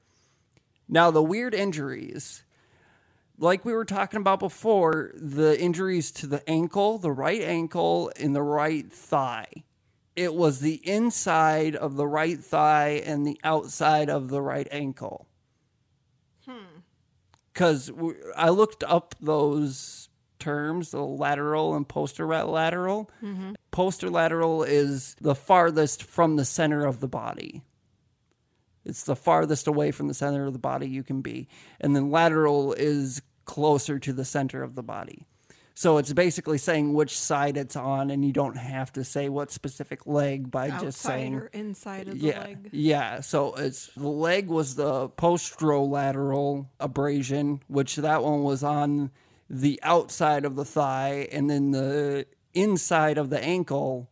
Now, the weird injuries, like we were talking about before, the injuries to the ankle, the right ankle, and the right thigh. It was the inside of the right thigh and the outside of the right ankle. Because I looked up those terms, the lateral and posterolateral. Mm-hmm. Posterolateral is the farthest from the center of the body. It's the farthest away from the center of the body you can be. And then lateral is closer to the center of the body. So it's basically saying which side it's on, and you don't have to say what specific leg by just Outside saying or inside of the yeah, leg. Yeah, so it's the leg was the posterolateral abrasion, which that one was on the outside of the thigh, and then the inside of the ankle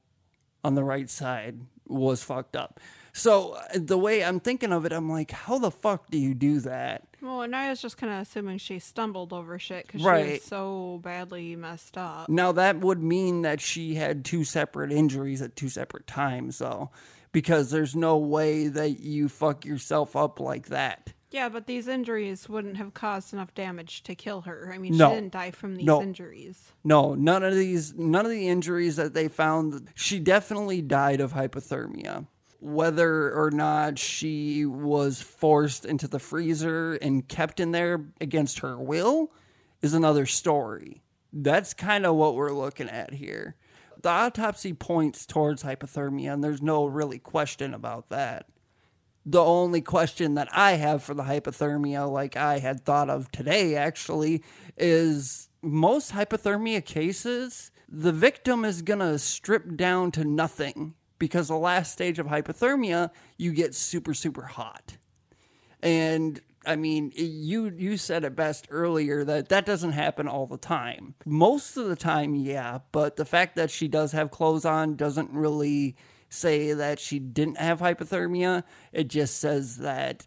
on the right side was fucked up. So uh, the way I'm thinking of it, I'm like, how the fuck do you do that? Well, and I was just kind of assuming she stumbled over shit because she Right. was so badly messed up. Now that would mean that she had two separate injuries at two separate times, though, because there's no way that you fuck yourself up like that. Yeah, but these injuries wouldn't have caused enough damage to kill her. I mean, No. she didn't die from these No. injuries. No, none of these, none of the injuries that they found. She definitely died of hypothermia. Whether or not she was forced into the freezer and kept in there against her will is another story. That's kind of what we're looking at here. The autopsy points towards hypothermia, and there's no really question about that. The only question that I have for the hypothermia, like I had thought of today actually, is most hypothermia cases, the victim is going to strip down to nothing because the last stage of hypothermia, you get super, super hot. And I mean, you you said it best earlier that that doesn't happen all the time. Most of the time, yeah, but the fact that she does have clothes on doesn't really say that she didn't have hypothermia. It just says that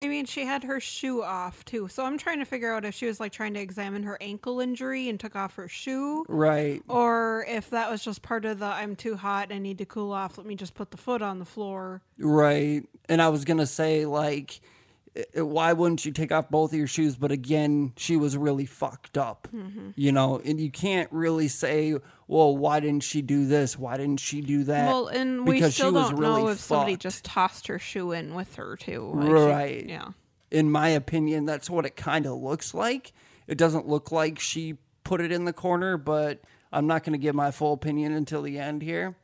I mean, she had her shoe off too. So I'm trying to figure out if she was like trying to examine her ankle injury and took off her shoe. Right. Or if that was just part of the I'm too hot, I need to cool off, let me just put the foot on the floor. Right. And I was going to say, like, why wouldn't you take off both of your shoes? But again, she was really fucked up. Mhm. You know, and you can't really say, well, why didn't she do this? Why didn't she do that? well, and we Because still she was don't really know if somebody just tossed her shoe in with her too. Like, she- Right. yeah. In my opinion, that's what it kind of looks like. It doesn't look like she put it in the corner, but I'm not going to give my full opinion until the end here.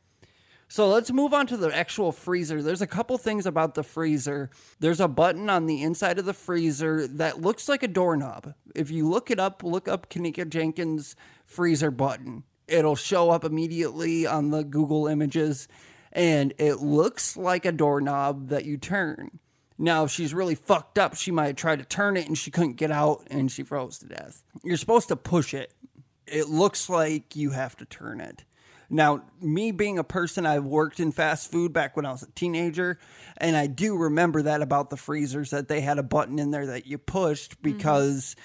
So let's move on to the actual freezer. There's a couple things about the freezer. There's a button on the inside of the freezer that looks like a doorknob. If you look it up, look up Kenneka Jenkins freezer button. It'll show up immediately on the Google images and it looks like a doorknob that you turn. Now, if she's really fucked up, she might try to turn it and she couldn't get out and she froze to death. You're supposed to push it. It looks like you have to turn it. Now, me being a person, I've worked in fast food back when I was a teenager, and I do remember that about the freezers that they had a button in there that you pushed mm-hmm. because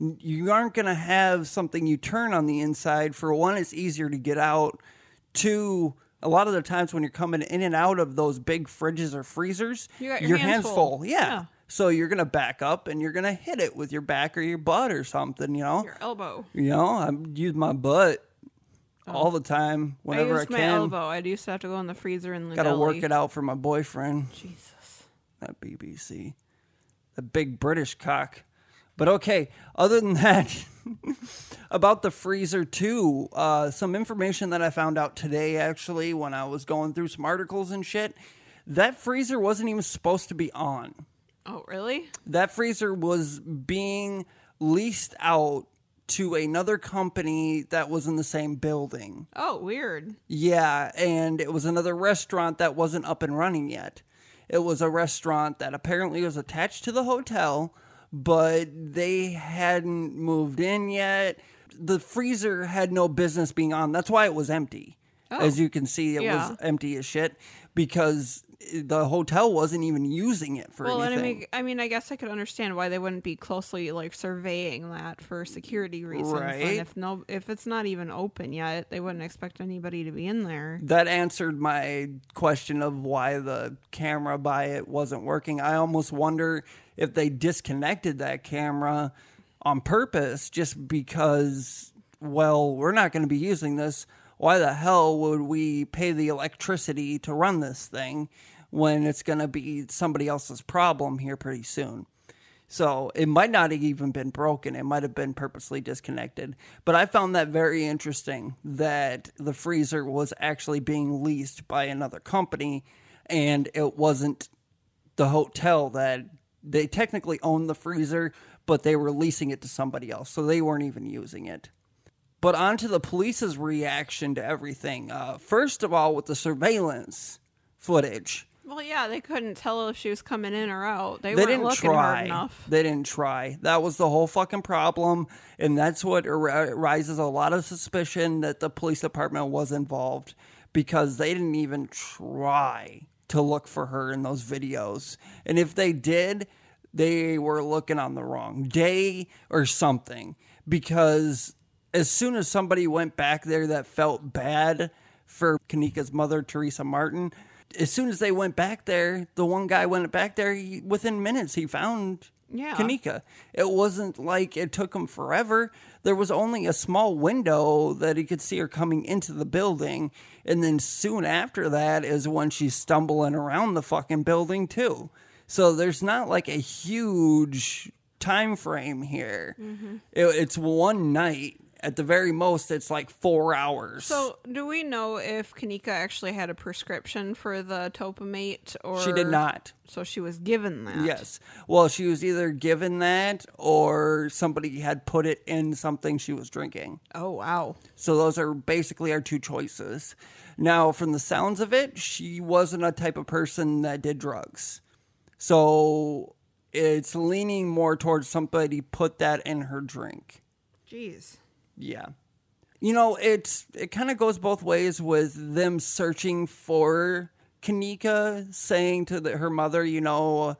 you aren't going to have something you turn on the inside. For one, it's easier to get out. Two, a lot of the times when you're coming in and out of those big fridges or freezers, You got your hands full. Yeah. Yeah. So you're going to back up and you're going to hit it with your back or your butt or something, you know? Your elbow. You know, I use my butt all the time whenever I, I used my can. elbow. I used to have to go in the freezer and Got to work it out for my boyfriend. Jesus. That BBC. The big British cock. But okay, other than that, about the freezer too, uh, some information that I found out today actually when I was going through some articles and shit. That freezer wasn't even supposed to be on. Oh, really? That freezer was being leased out to another company that was in the same building. Oh, weird. Yeah, and it was another restaurant that wasn't up and running yet. It was a restaurant that apparently was attached to the hotel, but they hadn't moved in yet. The freezer had no business being on. That's why it was empty. Oh. As you can see, it Yeah. was empty as shit because the hotel wasn't even using it for well, and I anything. mean, I mean, I guess I could understand why they wouldn't be closely like surveying that for security reasons. And Right. if no, if it's not even open yet, they wouldn't expect anybody to be in there. that answered my question of why the camera by it wasn't working. I almost wonder if they disconnected that camera on purpose just because, well, we're not going to be using this. Why the hell would we pay the electricity to run this thing when it's going to be somebody else's problem here pretty soon? So it might not have even been broken. It might have been purposely disconnected. But I found that very interesting that the freezer was actually being leased by another company and it wasn't the hotel that they technically owned the freezer, but they were leasing it to somebody else. So they weren't even using it. But on to the police's reaction to everything. Uh, first of all, with the surveillance footage. Well, yeah, they couldn't tell if she was coming in or out. They, They, weren't didn't try. They didn't try. That was the whole fucking problem, and that's what ar- raises a lot of suspicion that the police department was involved because they didn't even try to look for her in those videos. And if they did, they were looking on the wrong day or something because as soon as somebody went back there that felt bad for Kenneka's mother, Teresa Martin, as soon as they went back there, the one guy went back there, he, within minutes, he found Yeah. Kenneka. It wasn't like it took him forever. There was only a small window that he could see her coming into the building. And then soon after that is when she's stumbling around the fucking building, too. So there's not like a huge time frame here. Mhm. It, it's one night. At the very most, it's like four hours. So, do we know if Kenneka actually had a prescription for the topamate or She did not. So she was given that. Yes. Well, she was either given that or somebody had put it in something she was drinking. Oh wow. So those are basically our two choices. Now, from the sounds of it, she wasn't a type of person that did drugs. So it's leaning more towards somebody put that in her drink. Jeez. Yeah. You know, it's it kind of goes both ways with them searching for Kenneka, saying to the, her mother, you know,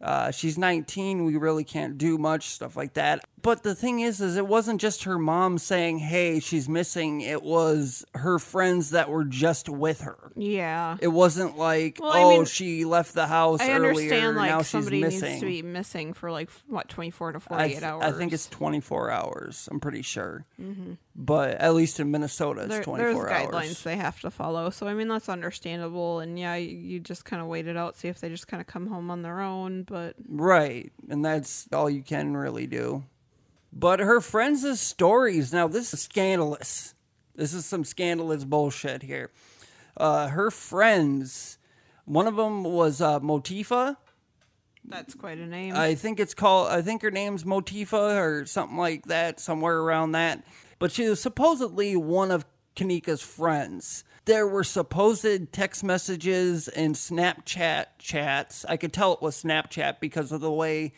uh, she's 19, we really can't do much, stuff like that. But the thing is, is it wasn't just her mom saying, hey, she's missing. It was her friends that were just with her. Yeah. It wasn't like, Well, I oh, mean, she left the house I earlier, understand like now she's somebody missing. needs to be missing for like what 24 to I, 48 th- hours. I think it's 24 hours. I'm pretty sure. Mhm. But at least in Minnesota, it's There- 24 there's hours. guidelines they have to follow. So I mean that's understandable and yeah, you just kind of wait it out see if they just kind of come home on their own, but Right. And that's all you can really do. But her friends' stories, now this is scandalous. This is some scandalous bullshit here. Uh, her friends, one of them was uh, Motifa. that's quite a name. I think it's called, I think her name's Motifa or something like that, somewhere around that. But she was supposedly one of Kenneka's friends. There were supposed text messages and Snapchat chats. I could tell it was Snapchat because of the way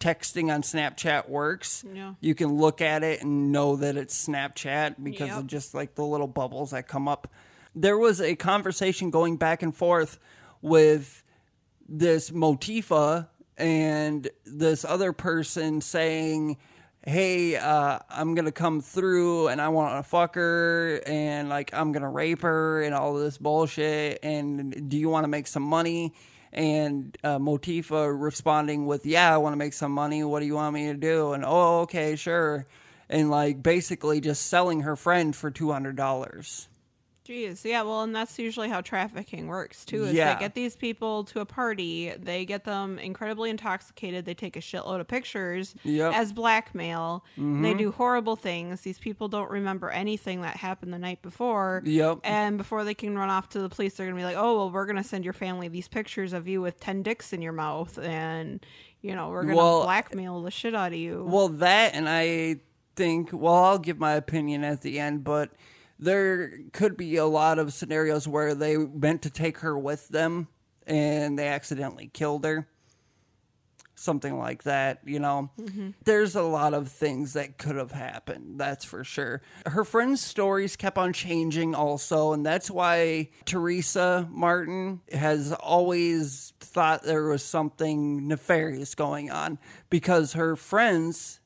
texting on Snapchat works. Yeah. You can look at it and know that it's Snapchat because Yep. of just like the little bubbles that come up. There was a conversation going back and forth with this Motifa and this other person saying, Hey, uh, I'm gonna come through and I want to fuck her and like I'm gonna rape her and all this bullshit. And do you want to make some money? And uh, Motifa responding with, Yeah, I want to make some money. What do you want me to do? And oh, okay, sure. And like basically just selling her friend for $200. Jeez, yeah, well, and that's usually how trafficking works too. Is Yeah. they get these people to a party, they get them incredibly intoxicated, they take a shitload of pictures Yep. as blackmail. They Mhm. do horrible things. These people don't remember anything that happened the night before. Yep. And before they can run off to the police, they're gonna be like, "Oh, well, we're gonna send your family these pictures of you with ten dicks in your mouth, and you know, we're gonna Well, blackmail the shit out of you." Well, that, and I think, well, I'll give my opinion at the end, but there could be a lot of scenarios where they meant to take her with them and they accidentally killed her. Something like that, you know. Mhm. There's a lot of things that could have happened, that's for sure. Her friends' stories kept on changing also, and that's why Teresa Martin has always thought there was something nefarious going on because her friends,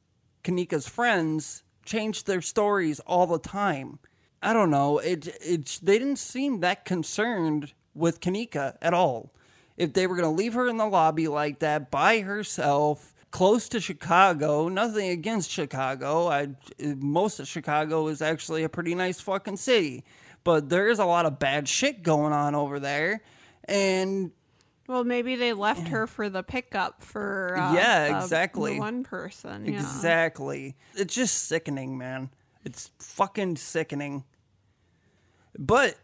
Kenneka's friends, changed their stories all the time. I don't know. It it they didn't seem that concerned with Kenneka at all. If they were going to leave her in the lobby like that by herself, close to Chicago, nothing against Chicago. I most of Chicago is actually a pretty nice fucking city, but there is a lot of bad shit going on over there, and Well, maybe they left her for the pickup for uh, Yeah, the- exactly. the one person. Yeah. Exactly. It's just sickening, man. It's fucking sickening. But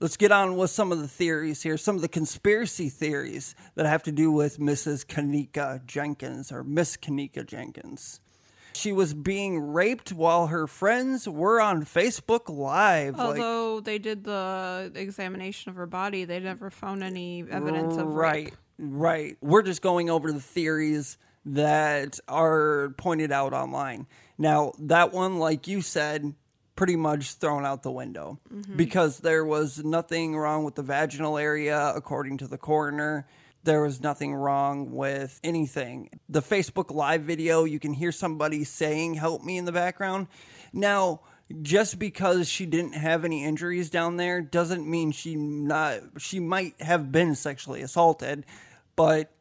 let's get on with some of the theories here, some of the conspiracy theories that have to do with Mrs. Kenneka Jenkins or Miss Kenneka Jenkins. She was being raped while her friends were on Facebook Live. like- Although they did the examination of her body, they never found any evidence of right, rape. right. We're just going over the theories that are pointed out online. Now, that one, like you said, pretty much thrown out the window Mhm. because there was nothing wrong with the vaginal area, according to the coroner. There was nothing wrong with anything. The Facebook Live video, you can hear somebody saying, Help me in the background. Now, just because she didn't have any injuries down there doesn't mean she not she might have been sexually assaulted, but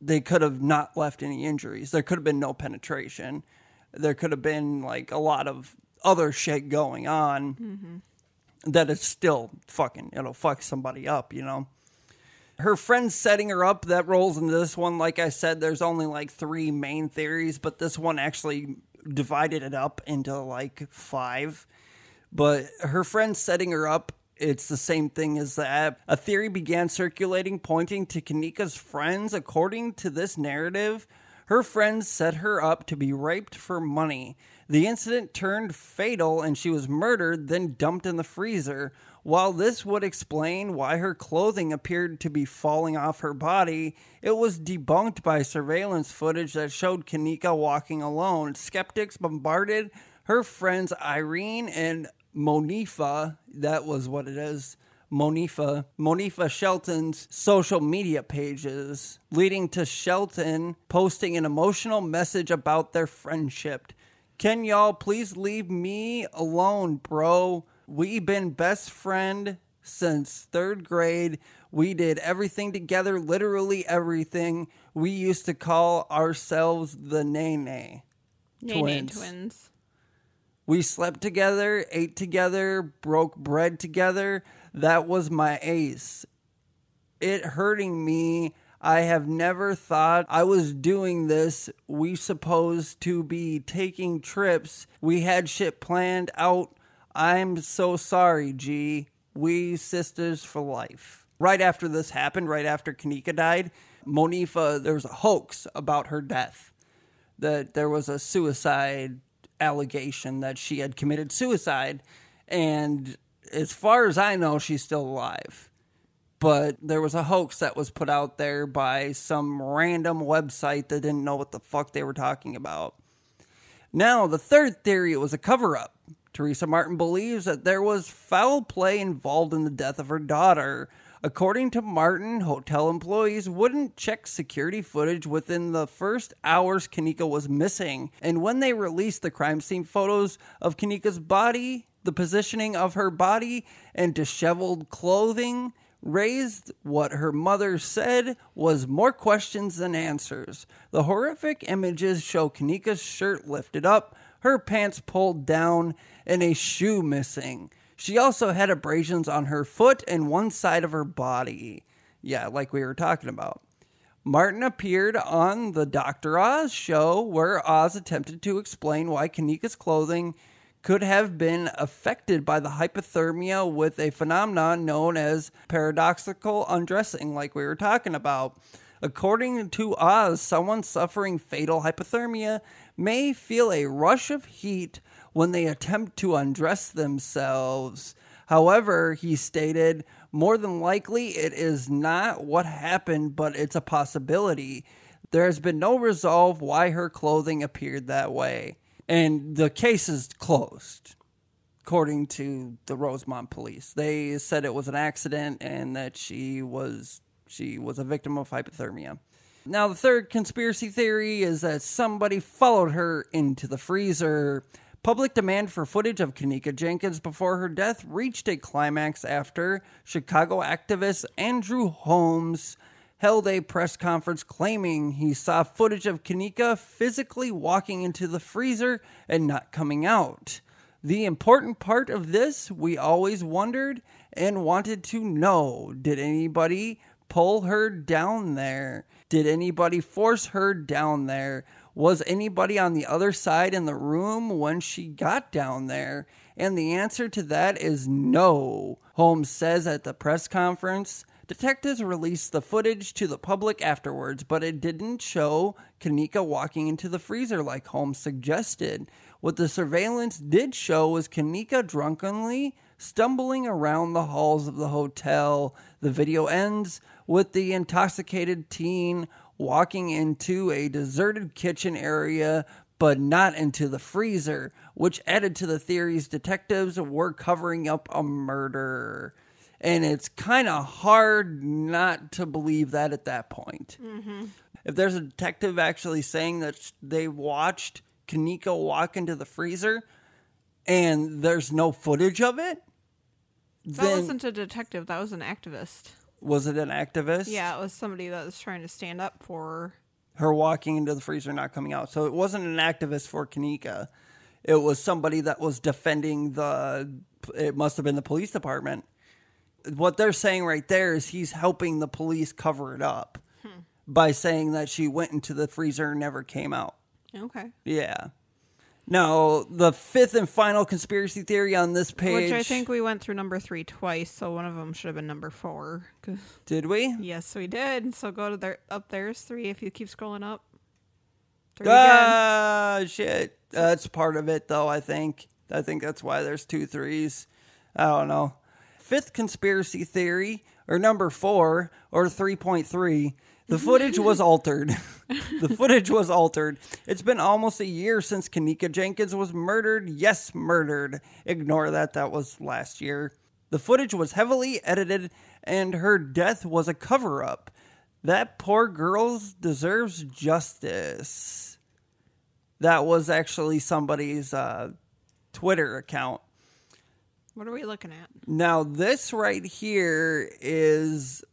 they could have not left any injuries. There could have been no penetration. There could have been like a lot of other shit going on Mm-hmm. that it's still fucking it'll fuck somebody up, you know. Her friend's setting her up that rolls into this one. Like I said, there's only like three main theories, but this one actually divided it up into like five. But her friend's setting her up. It's the same thing as that. A theory began circulating pointing to Kenneka's friends. According to this narrative, her friends set her up to be raped for money. The incident turned fatal and she was murdered, then dumped in the freezer. While this would explain why her clothing appeared to be falling off her body, it was debunked by surveillance footage that showed Kenneka walking alone. Skeptics bombarded her friends Irene and Monifa, that was what it is. Monifa, Monifa Shelton's social media pages, leading to Shelton posting an emotional message about their friendship. Can y'all please leave me alone, bro? We been best friend since third grade. We did everything together, literally everything. We used to call ourselves the Nene twins. twins. We slept together, ate together, broke bread together. That was my ace. It hurting me. I have never thought I was doing this. We supposed to be taking trips. We had shit planned out. I'm so sorry, G. We sisters for life. Right after this happened, right after Kenneka died, Monifa, there was a hoax about her death. That there was a suicide allegation that she had committed suicide. And as far as I know, she's still alive. But there was a hoax that was put out there by some random website that didn't know what the fuck they were talking about. Now, the third theory was a cover up. Teresa Martin believes that there was foul play involved in the death of her daughter. According to Martin, hotel employees wouldn't check security footage within the first hours Kenneka was missing. And when they released the crime scene photos of Kenneka's body, the positioning of her body, and disheveled clothing, raised what her mother said was more questions than answers. The horrific images show Kenneka's shirt lifted up, her pants pulled down, and a shoe missing. She also had abrasions on her foot and one side of her body. Yeah, like we were talking about. Martin appeared on the Dr. Oz show where Oz attempted to explain why Kenneka's clothing could have been affected by the hypothermia with a phenomenon known as paradoxical undressing, like we were talking about. According to Oz, someone suffering fatal hypothermia may feel a rush of heat when they attempt to undress themselves. However, he stated, more than likely it is not what happened, but it's a possibility. There has been no resolve why her clothing appeared that way. And the case is closed, according to the Rosemont police. They said it was an accident and that she was she was a victim of hypothermia. Now, the third conspiracy theory is that somebody followed her into the freezer. Public demand for footage of Kenneka Jenkins before her death reached a climax after Chicago activist Andrew Holmes held a press conference claiming he saw footage of Kenneka physically walking into the freezer and not coming out. The important part of this, we always wondered and wanted to know did anybody pull her down there? Did anybody force her down there? Was anybody on the other side in the room when she got down there? And the answer to that is no, Holmes says at the press conference. Detectives released the footage to the public afterwards, but it didn't show Kenneka walking into the freezer like Holmes suggested. What the surveillance did show was Kenneka drunkenly stumbling around the halls of the hotel. The video ends with the intoxicated teen walking into a deserted kitchen area, but not into the freezer, which added to the theories detectives were covering up a murder. And it's kind of hard not to believe that at that point. Mm-hmm. If there's a detective actually saying that they watched Kenneka walk into the freezer and there's no footage of it, That then wasn't a detective. That was an activist. Was it an activist? Yeah, it was somebody that was trying to stand up for. Her walking into the freezer, not coming out. So it wasn't an activist for Kenneka. It was somebody that was defending the. It must have been the police department. What they're saying right there is he's helping the police cover it up Hmm. by saying that she went into the freezer and never came out. Okay. Yeah. Now, the fifth and final conspiracy theory on this page. Which I think we went through number three twice, so one of them should have been number four. Did we? Yes, we did. So go to there. Up there's three. If you keep scrolling up. Three again. Ah, shit. That's part of it, though, I think. I think that's why there's two threes. I don't know. Fifth conspiracy theory, or number four, or 3.3. The footage was altered. the footage was altered. It's been almost a year since Kenneka Jenkins was murdered. Yes, murdered. Ignore that. That was last year. The footage was heavily edited, and her death was a cover up. That poor girl deserves justice. That was actually somebody's uh, Twitter account. What are we looking at? Now, this right here is.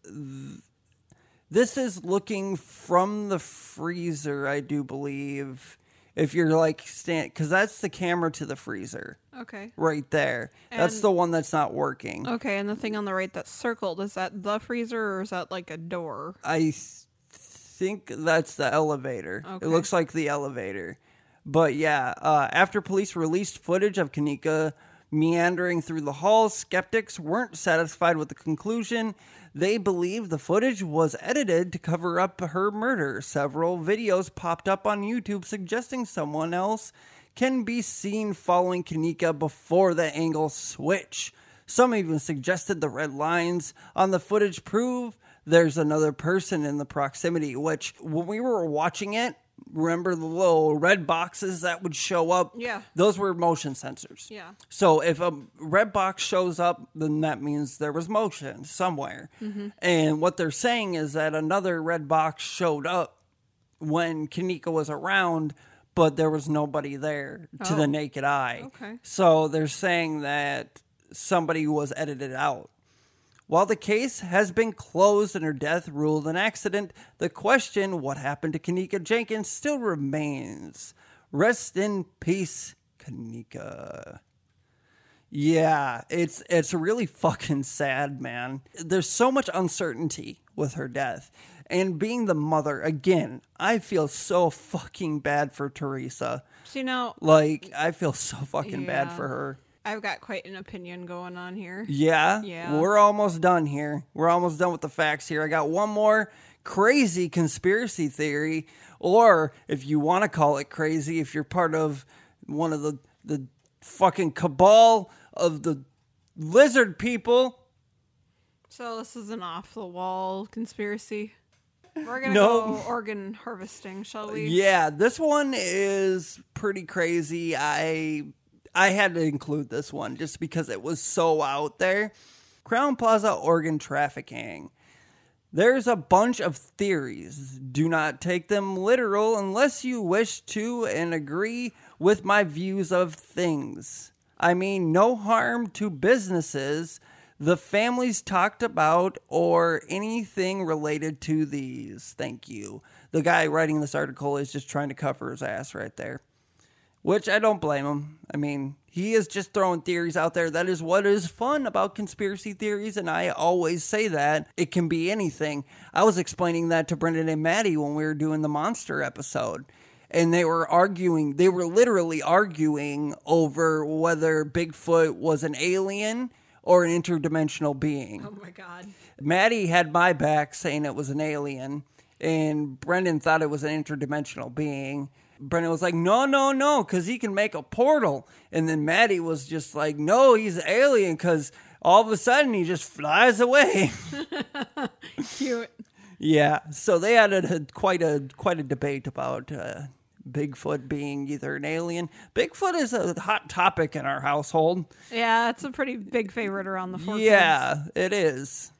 This is looking from the freezer, I do believe. If you're like stand, because that's the camera to the freezer Okay. right there. that's the one that's not working. Okay, and the thing on the right that's circled is that the freezer or is that like a door? I think that's the elevator. Okay. It looks like the elevator. But yeah, uh, after police released footage of Kenneka meandering through the halls, skeptics weren't satisfied with the conclusion. They believe the footage was edited to cover up her murder. Several videos popped up on YouTube suggesting someone else can be seen following Kenneka before the angle switch. Some even suggested the red lines on the footage prove there's another person in the proximity, which when we were watching it, remember the little red boxes that would show up? Yeah. Those were motion sensors. Yeah. So if a red box shows up, then that means there was motion somewhere. Mhm. And what they're saying is that another red box showed up when Kenneka was around, but there was nobody there to Oh. the naked eye. Okay. So they're saying that somebody was edited out. While the case has been closed and her death ruled an accident, the question, what happened to Kenneka Jenkins, still remains. Rest in peace, Kenneka. Yeah, it's it's really fucking sad, man. There's so much uncertainty with her death. And being the mother, again, I feel so fucking bad for Tereasa. See now, Like, I feel so fucking bad for her. I've got quite an opinion going on here. Yeah. Yeah. We're almost done here. We're almost done with the facts here. I got one more crazy conspiracy theory, or if you want to call it crazy, if you're part of one of the the fucking cabal of the lizard people. So this is an off the wall conspiracy. We're gonna No. go organ harvesting, shall we? Yeah, this one is pretty crazy. I I had to include this one just because it was so out there. Crowne Plaza organ trafficking. There's a bunch of theories. Do not take them literal unless you wish to and agree with my views of things. I mean, no harm to businesses, the families talked about, or anything related to these. Thank you. The guy writing this article is just trying to cover his ass right there. Which I don't blame him. I mean, he is just throwing theories out there. That is what is fun about conspiracy theories, and I always say that. It can be anything. I was explaining that to Brendan and Maddie when we were doing the monster episode. And they were arguing, they were literally arguing over whether Bigfoot was an alien or an interdimensional being. Oh my god. Maddie had my back saying it was an alien, and Brendan thought it was an interdimensional being. Brendan was like, no, no, no, because he can make a portal. And then Maddie was just like, no, he's an alien because all of a sudden he just flies away. Cute. yeah, so they had a, quite a quite a debate about uh, Bigfoot being either an alien. Bigfoot is a hot topic in our household. Yeah, it's a pretty big favorite around the four. Yeah, it is.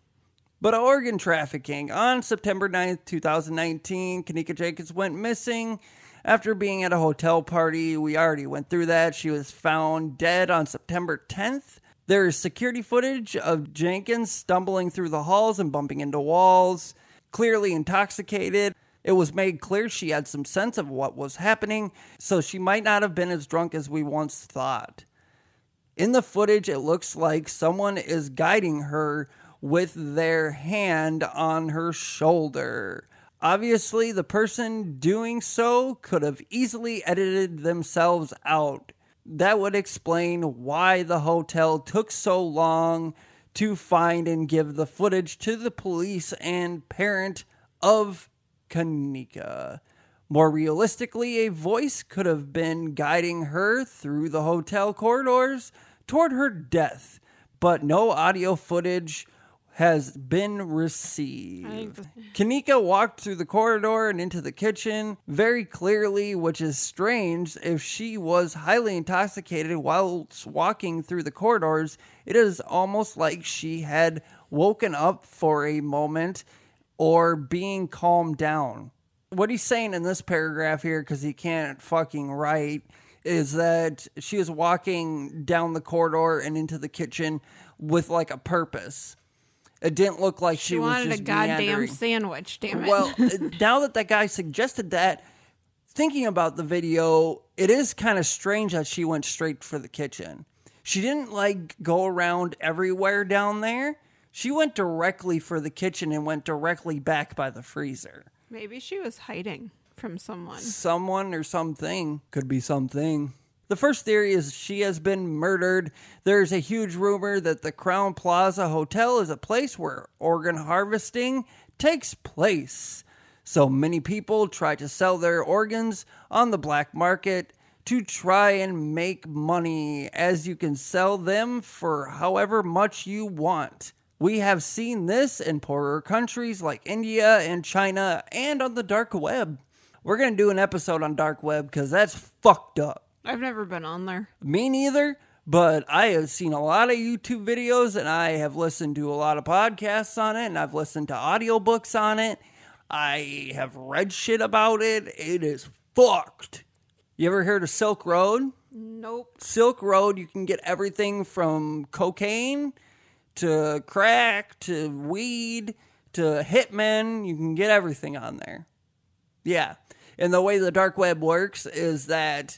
But organ trafficking. On September 9th, 2019, Kenneka Jenkins went missing after being at a hotel party. We already went through that. She was found dead on September 10th. There is security footage of Jenkins stumbling through the halls and bumping into walls, clearly intoxicated. It was made clear she had some sense of what was happening, so she might not have been as drunk as we once thought. In the footage, it looks like someone is guiding her with their hand on her shoulder. Obviously, the person doing so could have easily edited themselves out. That would explain why the hotel took so long to find and give the footage to the police and parent of Kenneka. More realistically, a voice could have been guiding her through the hotel corridors toward her death, but no audio footage has been received. Kenneka walked through the corridor and into the kitchen very clearly, which is strange. If she was highly intoxicated whilst walking through the corridors, it is almost like she had woken up for a moment or being calmed down. What he's saying in this paragraph here, because he can't fucking write, is that she was walking down the corridor and into the kitchen with like a purpose. It didn't look like she, She was wanted just a goddamn meandering. sandwich, damn it. Well, now that that guy suggested that, thinking about the video, it is kind of strange that she went straight for the kitchen. She didn't like go around everywhere down there. She went directly for the kitchen and went directly back by the freezer. Maybe she was hiding from someone. Someone or something could be something. The first theory is she has been murdered. There's a huge rumor that the Crowne Plaza Hotel is a place where organ harvesting takes place. So many people try to sell their organs on the black market to try and make money, as you can sell them for however much you want. We have seen this in poorer countries like India and China and on the dark web. We're going to do an episode on dark web because that's fucked up. I've never been on there. Me neither, but I have seen a lot of YouTube videos and I have listened to a lot of podcasts on it and I've listened to audiobooks on it. I have read shit about it. It is fucked. You ever heard of Silk Road? Nope. Silk Road, you can get everything from cocaine to crack to weed to hitmen. You can get everything on there. Yeah. And the way the dark web works is that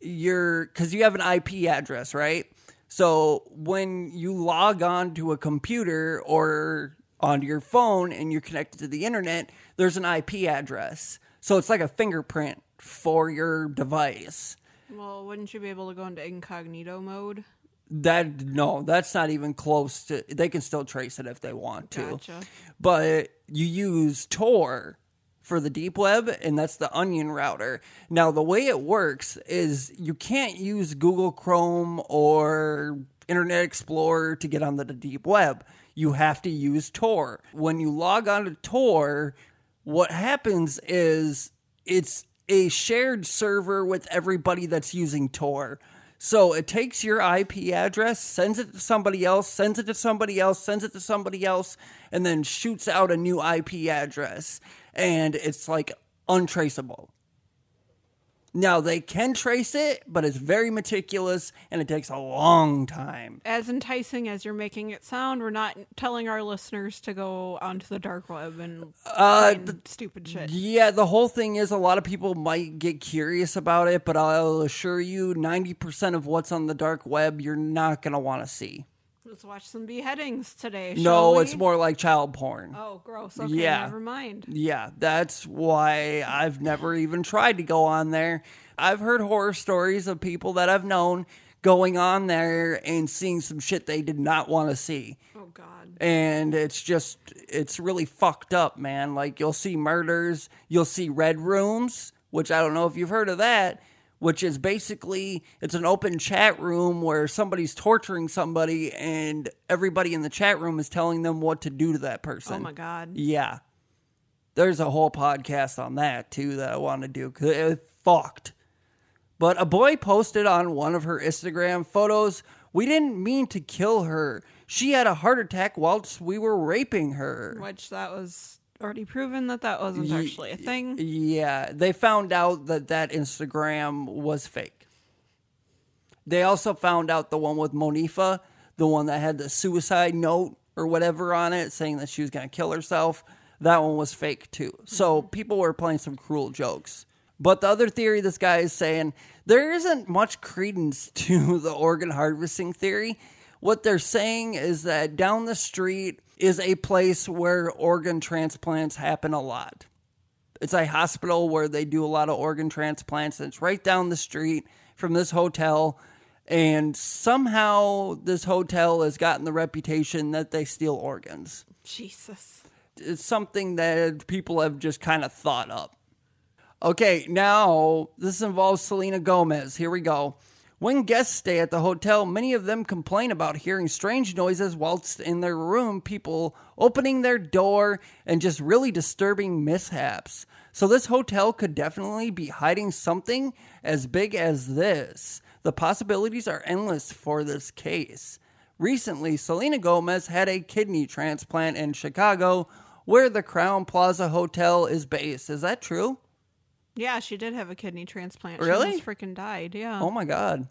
you're, because you have an IP address, right? So when you log on to a computer or onto your phone and you're connected to the internet, there's an IP address. So it's like a fingerprint for your device. Well, wouldn't you be able to go into incognito mode? That no, that's not even close to. They can still trace it if they want to, Gotcha. but you use Tor for the deep web, and that's the Onion router. Now, the way it works is you can't use Google Chrome or Internet Explorer to get on the deep web. You have to use Tor. When you log on to Tor, what happens is it's a shared server with everybody that's using Tor. So it takes your IP address, sends it to somebody else, sends it to somebody else, sends it to somebody else, and then shoots out a new IP address. And it's like untraceable. Now they can trace it, but it's very meticulous and it takes a long time. As enticing as you're making it sound, we're not telling our listeners to go onto the dark web and Uh, find stupid shit. Yeah, the whole thing is a lot of people might get curious about it, but I'll assure you 90% of what's on the dark web you're not going to want to see. Let's watch some beheadings today. No, it's more like child porn. Oh, gross. Okay, Yeah. never mind. Yeah, that's why I've never even tried to go on there. I've heard horror stories of people that I've known going on there and seeing some shit they did not want to see. Oh God. And it's just it's really fucked up, man. Like you'll see murders, you'll see red rooms, which I don't know if you've heard of that, which is basically it's an open chat room where somebody's torturing somebody and everybody in the chat room is telling them what to do to that person. Oh my God. Yeah. There's a whole podcast on that too that I want to do because it fucked. But a boy posted on one of her Instagram photos, we didn't mean to kill her. She had a heart attack whilst we were raping her. Which that was already proven that that wasn't actually a thing. Yeah, they found out that that Instagram was fake. They also found out the one with Monifa, the one that had the suicide note or whatever on it saying that she was going to kill herself, that one was fake too. So mm-hmm. people were playing some cruel jokes. But the other theory this guy is saying, there isn't much credence to the organ harvesting theory. What they're saying is that down the street is a place where organ transplants happen a lot. It's a hospital where they do a lot of organ transplants, and it's right down the street from this hotel. And somehow this hotel has gotten the reputation that they steal organs. Jesus. It's something that people have just kind of thought up. Okay, now this involves Selena Gomez. Here we go. When guests stay at the hotel, many of them complain about hearing strange noises whilst in their room, people opening their door, and just really disturbing mishaps. So, this hotel could definitely be hiding something as big as this. The possibilities are endless for this case. Recently, Selena Gomez had a kidney transplant in Chicago, where the Crowne Plaza Hotel is based. Is that true? Yeah, she did have a kidney transplant. Really? She freaking died. Yeah. Oh my God.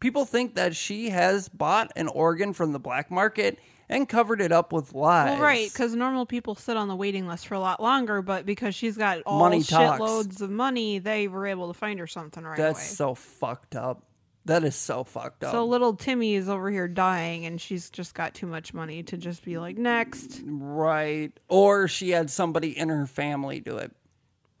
People think that she has bought an organ from the black market and covered it up with lies. Well, right, because normal people sit on the waiting list for a lot longer, but because she's got all Money shitloads of money, they were able to find her something right away. That's away. so fucked up. That is so fucked up. So little Timmy is over here dying, and she's just got too much money to just be like next. right. Or she had somebody in her family do it.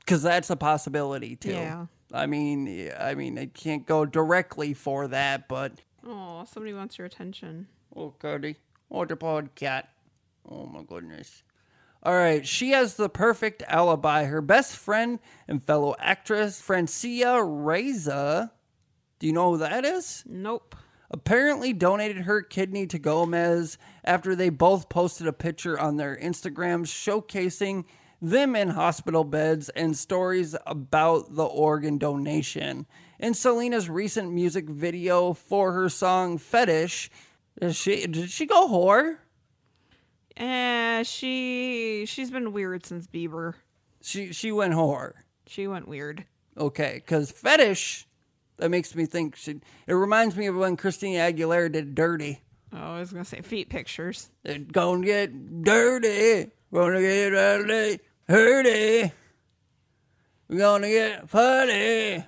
Because that's a possibility too. Yeah. I mean, I mean, it can't go directly for that, but Oh, somebody wants your attention. Oh, Cody. Oh, the podcast. Oh, my goodness. All right, she has the perfect alibi. Her best friend and fellow actress, Francia Raisa, do you know who that is? Nope. Apparently donated her kidney to Gomez after they both posted a picture on their Instagrams showcasing them in hospital beds and stories about the organ donation. In Selena's recent music video for her song Fetish, is she did she go whore? Eh, she she's been weird since Bieber. She she went whore. She went weird. Okay, because fetish, that makes me think. She, it reminds me of when Christina Aguilera did "Dirty." Oh, I was gonna say feet pictures. It's gonna get dirty. Gonna get dirty, dirty. We're gonna get funny.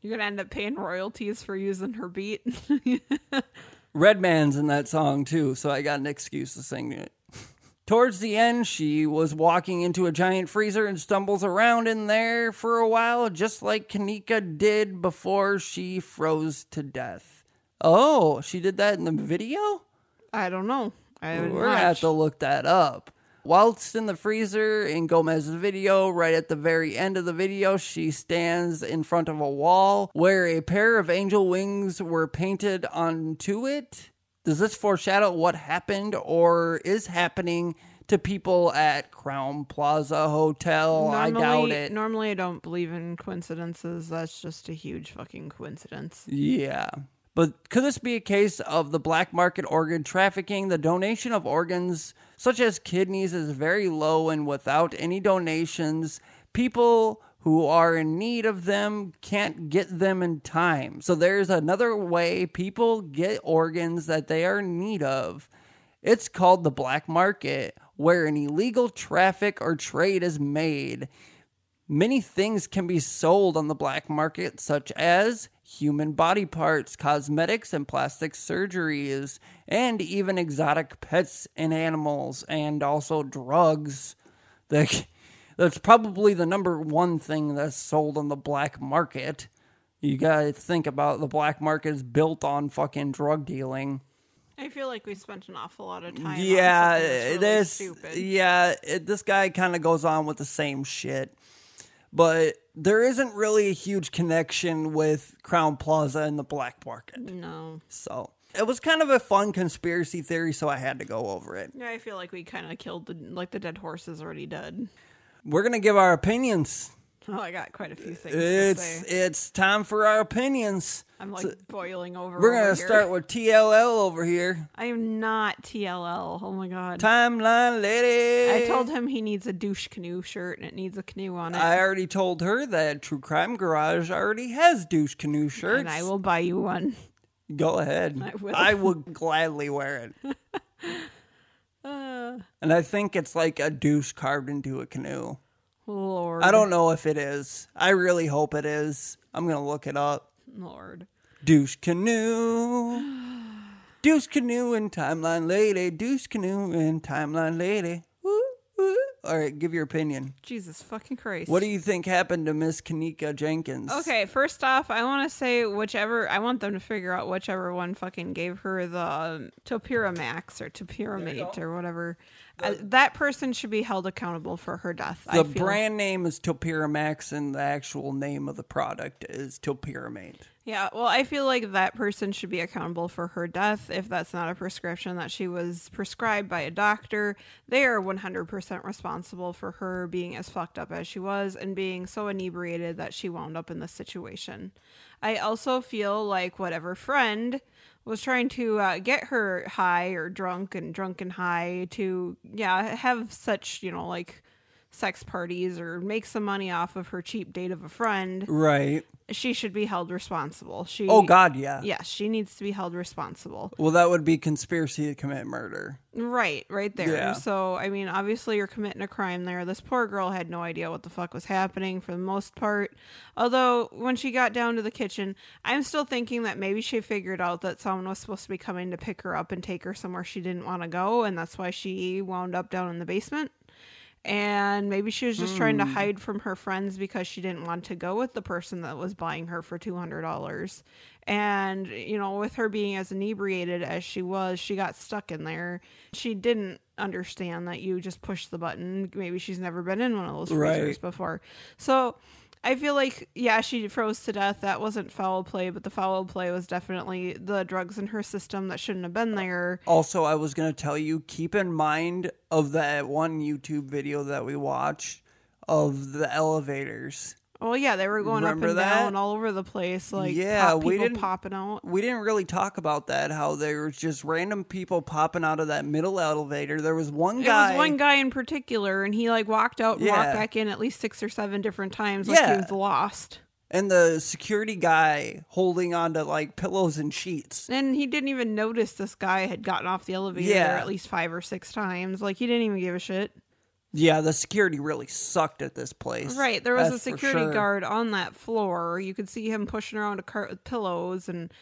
You're gonna end up paying royalties for using her beat. Redman's in that song too, so I got an excuse to sing it. Towards the end, she was walking into a giant freezer and stumbles around in there for a while, just like Kenneka did before she froze to death. Oh, she did that in the video? I don't know. I We're gonna have to look that up. Whilst in the freezer in Gomez's video, right at the very end of the video, she stands in front of a wall where a pair of angel wings were painted onto it. Does this foreshadow what happened or is happening to people at Crowne Plaza Hotel? I doubt it. Normally, I don't believe in coincidences. That's just a huge fucking coincidence. Yeah. But could this be a case of the black market organ trafficking? The donation of organs, such as kidneys, is very low, and without any donations, people who are in need of them can't get them in time. So there's another way people get organs that they are in need of. It's called the black market, where an illegal traffic or trade is made. Many things can be sold on the black market, such as human body parts, cosmetics and plastic surgeries, and even exotic pets and animals, and also drugs. That- That's probably the number one thing that's sold on the black market. You gotta think about the black market is built on fucking drug dealing. I feel like we spent an awful lot of time. Yeah, really this. stupid. Yeah, it, this guy kind of goes on with the same shit, but there isn't really a huge connection with Crowne Plaza and the black market. No. So it was kind of a fun conspiracy theory, so I had to go over it. Yeah, I feel like we kind of killed the like the dead horse is already dead. We're gonna give our opinions. Oh, I got quite a few things It's to say. it's time for our opinions. I'm like So- boiling over. We're over gonna here. start with TLL over here. I am not TLL. Oh my god. Timeline lady. I told him he needs a douche canoe shirt and it needs a canoe on it. I already told her that True Crime Garage already has douche canoe shirts. and I will buy you one. Go ahead. I will. I would gladly wear it. Uh, And I think it's like a douche carved into a canoe. Lord. I don't know if it is. I really hope it is. I'm going to look it up. Lord. Douche canoe. Douche canoe and timeline lady. Douche canoe and timeline lady. Woo, woo. All right, give your opinion. Jesus fucking Christ. What do you think happened to Miss Kenneka Jenkins? Okay, first off, I want to say whichever I want them to figure out whichever one fucking gave her the um, Topiramax or Topiramate or whatever. Uh, that person should be held accountable for her death. I The feel. brand name is Topiramax, and the actual name of the product is Topiramate. Yeah, well, I feel like that person should be accountable for her death if that's not a prescription that she was prescribed by a doctor. They are 100% responsible for her being as fucked up as she was and being so inebriated that she wound up in this situation. I also feel like whatever friend was trying to uh, get her high or drunk and drunk and high to, yeah, have such, you know, like sex parties or make some money off of her cheap date of a friend Right. she should be held responsible. She Oh, God, yeah. Yes, she needs to be held responsible. Well, that would be conspiracy to commit murder. Right, right there. Yeah. So, I mean, obviously you're committing a crime there. This poor girl had no idea what the fuck was happening for the most part. Although when she got down to the kitchen, I'm still thinking that maybe she figured out that someone was supposed to be coming to pick her up and take her somewhere she didn't want to go, and that's why she wound up down in the basement. And maybe she was just trying to Hmm. hide from her friends because she didn't want to go with the person that was buying her for $200. And, you know, with her being as inebriated as she was, she got stuck in there. She didn't understand that you just push the button. Maybe she's never been in one of those freezers Right. before. So I feel like, yeah, she froze to death. That wasn't foul play, but the foul play was definitely the drugs in her system that shouldn't have been there. Also, I was going to tell you keep in mind of that one YouTube video that we watched of the elevators. Well, yeah, they were going Remember up and that? down all over the place, like yeah, we people didn't popping out. We didn't really talk about that. How there was just random people popping out of that middle elevator. There was one guy. There was one guy in particular, and he like walked out and walked back in at least six or seven different times, like he Yeah. was lost. and the security guy holding on to like pillows and sheets. And he didn't even notice this guy had gotten off the elevator Yeah. at least five or six times. Like he didn't even give a shit. Yeah, the security really sucked at this place. Right, there was That's a security sure. guard on that floor. You could see him pushing around a cart with pillows, and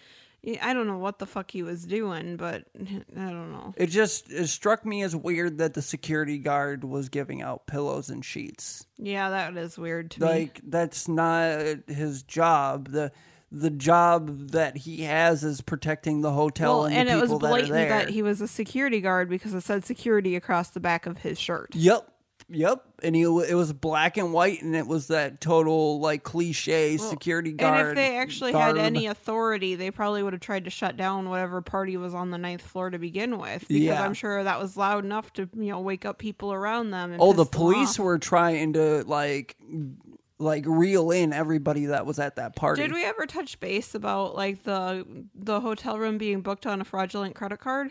I don't know what the fuck he was doing, but I don't know. It just it struck me as weird that the security guard was giving out pillows and sheets. Yeah, that is weird to me. Like that's not his job. The the job that he has is protecting the hotel Well, and, and the it was people that are blatant that, he was a security guard because it said security across the back of his shirt. Yep. Yep. And he it was black and white and it was that total like cliche security guard. And if they actually had any authority, they probably would have tried to shut down whatever party was on the ninth floor to begin with. Because Yeah. I'm sure that was loud enough to, you know, wake up people around them. And Oh, the police were trying to like like reel in everybody that was at that party. Did we ever touch base about like the the hotel room being booked on a fraudulent credit card?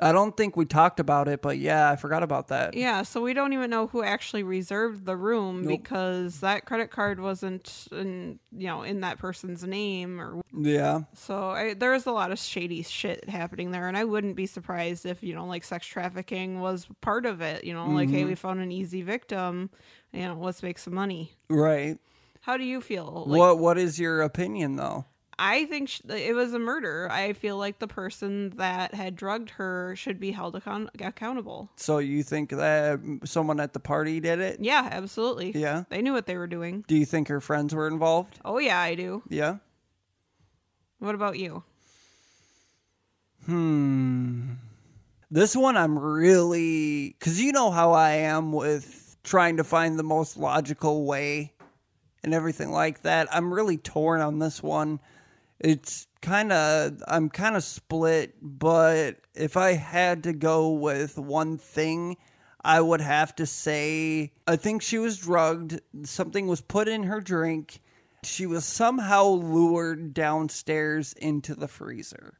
I don't think we talked about it, but yeah, I forgot about that. Yeah, so we don't even know who actually reserved the room Nope. because that credit card wasn't in you know in that person's name or Yeah. So I, there's a lot of shady shit happening there, and I wouldn't be surprised if you know, like sex trafficking was part of it. You know, like hey, we mm-hmm. found an easy victim. You know, let's make some money. Right. How do you feel? Like, what what is your opinion though? I think sh- it was a murder. I feel like the person that had drugged her should be held account- accountable. So you think that someone at the party did it? Yeah, absolutely. Yeah. they knew what they were doing. Do you think her friends were involved? Oh yeah, I do. Yeah. What about you? Hmm. This one I'm really cuz you know how I am with trying to find the most logical way and everything like that. I'm really torn on this one. It's kind of I'm kind of split, but if I had to go with one thing, I would have to say I think she was drugged. Something was put in her drink. She was somehow lured downstairs into the freezer.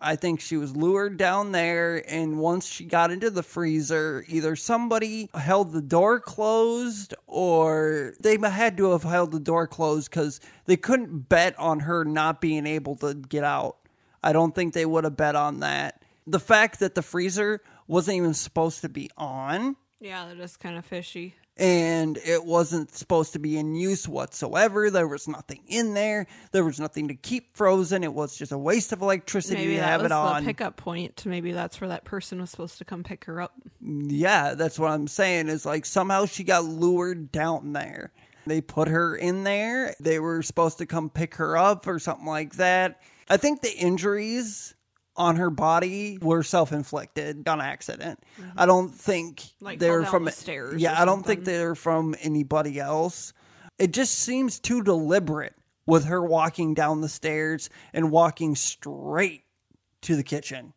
I think she was lured down there, and once she got into the freezer, either somebody held the door closed or they had to have held the door closed because they couldn't bet on her not being able to get out. I don't think they would have bet on that. The fact that the freezer wasn't even supposed to be on Yeah, that is kind of fishy. And it wasn't supposed to be in use whatsoever. There was nothing in there. There was nothing to keep frozen. It was just a waste of electricity Maybe to that have was it on. the pickup point. Maybe that's where that person was supposed to come pick her up. Yeah, that's what I'm saying. Is like somehow she got lured down there. They put her in there. They were supposed to come pick her up or something like that. I think the injuries on her body were self-inflicted on accident. I don't think Mm-hmm. Like they fell were from the stairs Yeah, I don't think they're from anybody else. It just seems too deliberate with her walking down the stairs and walking straight to the kitchen.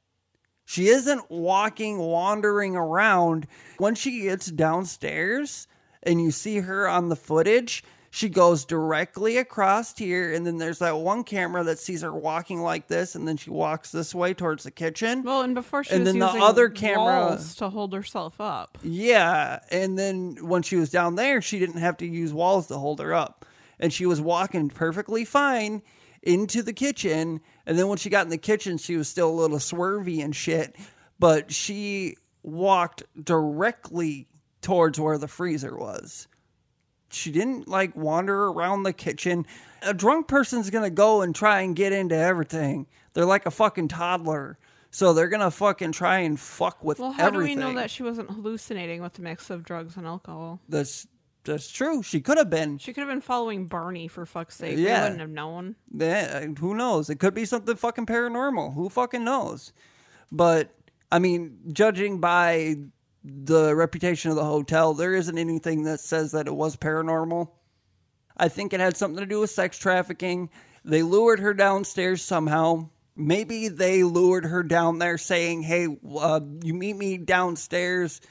She isn't walking, wandering around. When she gets downstairs and you see her on the footage, she goes directly across here, and then there's that one camera that sees her walking like this, and then she walks this way towards the kitchen. Well, and before she And was then the other camera- walls to hold herself up. Yeah, and then when she was down there, she didn't have to use walls to hold her up, and she was walking perfectly fine into the kitchen. And then when she got in the kitchen, she was still a little swervy and shit, but she walked directly towards where the freezer was. She didn't like wander around the kitchen. A drunk person's gonna go and try and get into everything. They're like a fucking toddler. So they're gonna fucking try and fuck with Well, how everything. do we know that she wasn't hallucinating with the mix of drugs and alcohol? That's that's true. She could have been. She could have been following Barney for fuck's sake. We Yeah. wouldn't have known. Yeah, who knows? It could be something fucking paranormal. Who fucking knows? But I mean, judging by the reputation of the hotel, there isn't anything that says that it was paranormal. I think it had something to do with sex trafficking. They lured her downstairs somehow. Maybe they lured her down there saying, "Hey, uh, you meet me downstairs."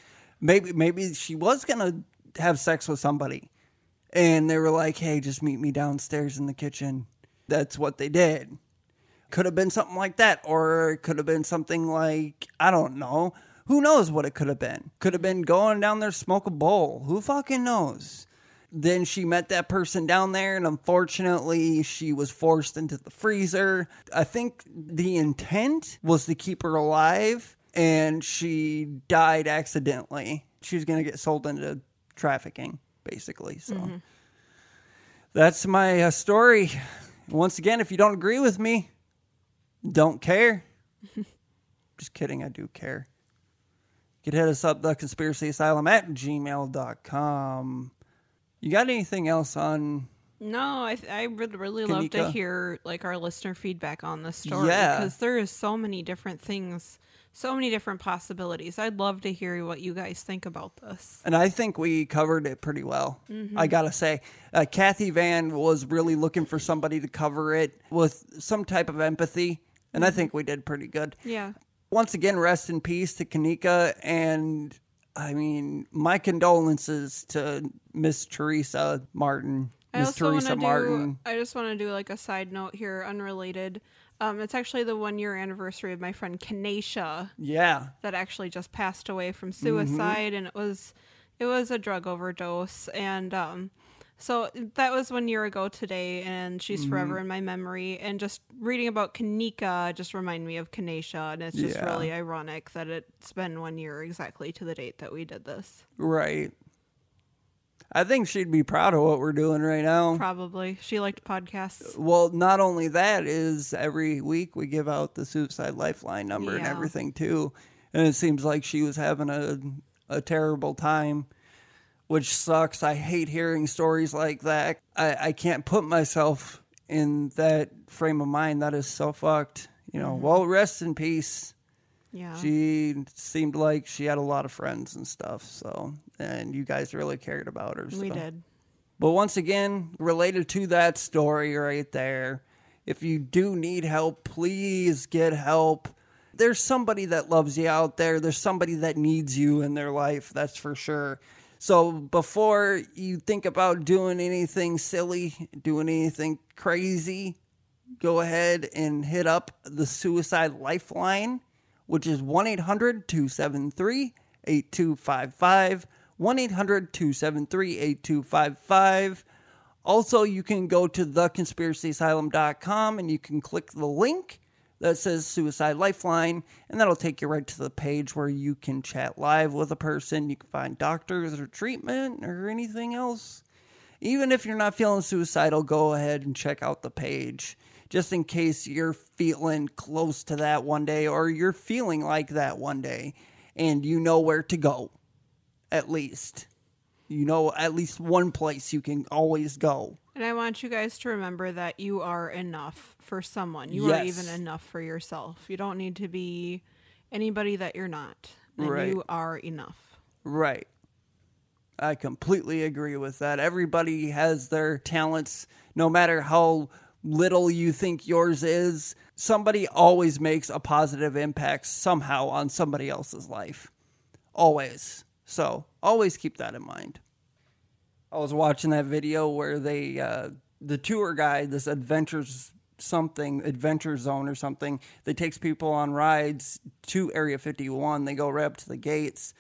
Maybe maybe she was gonna have sex with somebody, and they were like, "Hey, just meet me downstairs in the kitchen." That's what they did. Could have been something like that, or it could have been something like I don't know. Who knows what it could have been? Could have been going down there smoke a bowl. Who fucking knows? Then she met that person down there, and unfortunately, she was forced into the freezer. I think the intent was to keep her alive, and she died accidentally. She was going to get sold into trafficking, basically. So Mhm. that's my uh, story. Once again, if you don't agree with me, don't care. Just kidding, I do care. You can hit us up, the conspiracy asylum at gmail.com. You got anything else on No, I I would really love to hear like our listener feedback on this story Yeah. because there is so many different things, so many different possibilities. I'd love to hear what you guys think about this. And I think we covered it pretty well. Mhm. I gotta say, uh, Kathy Van was really looking for somebody to cover it with some type of empathy, and I think we did pretty good. Yeah. Once again, rest in peace to Kenneka, and I mean, my condolences to Miss Tereasa Martin. I Miss also want Tereasa to Martin. do. I just want to do like a side note here, unrelated. Um, it's actually the one year anniversary of my friend Kanesha. Yeah. that actually just passed away from Mm-hmm. suicide, and it was it was a drug overdose, and um, so that was one year ago today, and she's Mhm. forever in my memory. And just reading about Kenneka just reminded me of Kanesha, and it's just Yeah. really ironic that it's been one year exactly to the date that we did this. Right. I think she'd be proud of what we're doing right now. Probably she liked podcasts. Well, not only that is every week we give out the suicide lifeline number and everything too, and it seems like she was having a a terrible time, which sucks. I hate hearing stories like that. I I can't put myself in that frame of mind. That is so fucked. You know. Mm-hmm. Well, rest in peace. Yeah. She seemed like she had a lot of friends and stuff. So, and you guys really cared about her. So. We did. But once again, related to that story right there, if you do need help, please get help. There's somebody that loves you out there. There's somebody that needs you in their life, that's for sure. So before you think about doing anything silly, doing anything crazy, go ahead and hit up the Suicide Lifeline, which is 1 800 273 8255. 1 800 273 8255. Also, you can go to theconspiracyasylum.com and you can click the link that says Suicide Lifeline, and that'll take you right to the page where you can chat live with a person. You can find doctors or treatment or anything else. Even if you're not feeling suicidal, go ahead and check out the page just in case you're feeling close to that one day or you're feeling like that one day and you know where to go, at least. You know, at least one place you can always go. And I want you guys to remember that you are enough for someone. You are even enough for yourself. You don't need to be anybody that you're not. And Right. you are enough. Right. I completely agree with that. Everybody has their talents, no matter how little you think yours is. Somebody always makes a positive impact somehow on somebody else's life. Always. So, always keep that in mind. I was watching that video where they, uh, the tour guide, this adventures something, adventure zone or something, that takes people on rides to Area 51. They go right up to the gates.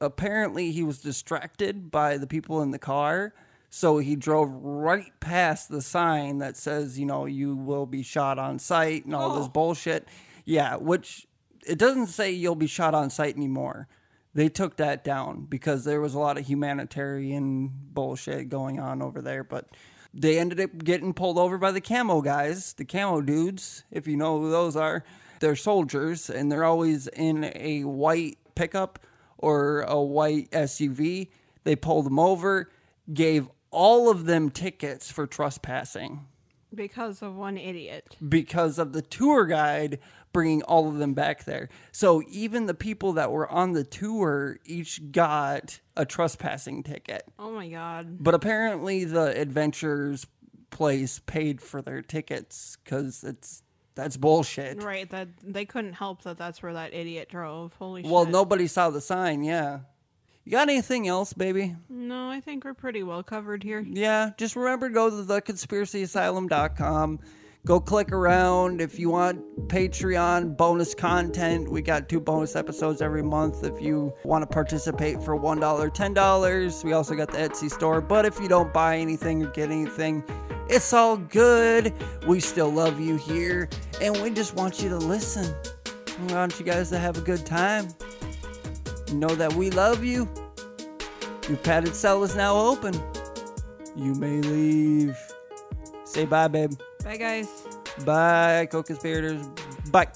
Apparently, he was distracted by the people in the car. So he drove right past the sign that says, you know, you will be shot on sight and all this bullshit. Yeah, which it doesn't say you'll be shot on sight anymore. They took that down because there was a lot of humanitarian bullshit going on over there. But they ended up getting pulled over by the camo guys, the camo dudes, if you know who those are. They're soldiers and they're always in a white pickup or a white SUV. They pulled them over, gave all of them tickets for trespassing Because of one idiot. because of the tour guide bringing all of them back there. So even the people that were on the tour each got a trespassing ticket. Oh my god. But apparently the adventures place paid for their tickets cuz it's that's bullshit. Right, that they couldn't help that that's where that idiot drove. Holy Well, shit. nobody saw the sign, yeah. You got anything else, baby? No, I think we're pretty well covered here. Yeah, just remember to go to theconspiracyasylum.com. Go click around if you want Patreon bonus content. We got two bonus episodes every month if you want to participate for $1, $10. We also got the Etsy store, but if you don't buy anything or get anything, it's all good. We still love you here and we just want you to listen. We want you guys to have a good time. Know that we love you. Your padded cell is now open. You may leave. Say bye, babe. Bye guys. Bye, co-conspirators. Bye.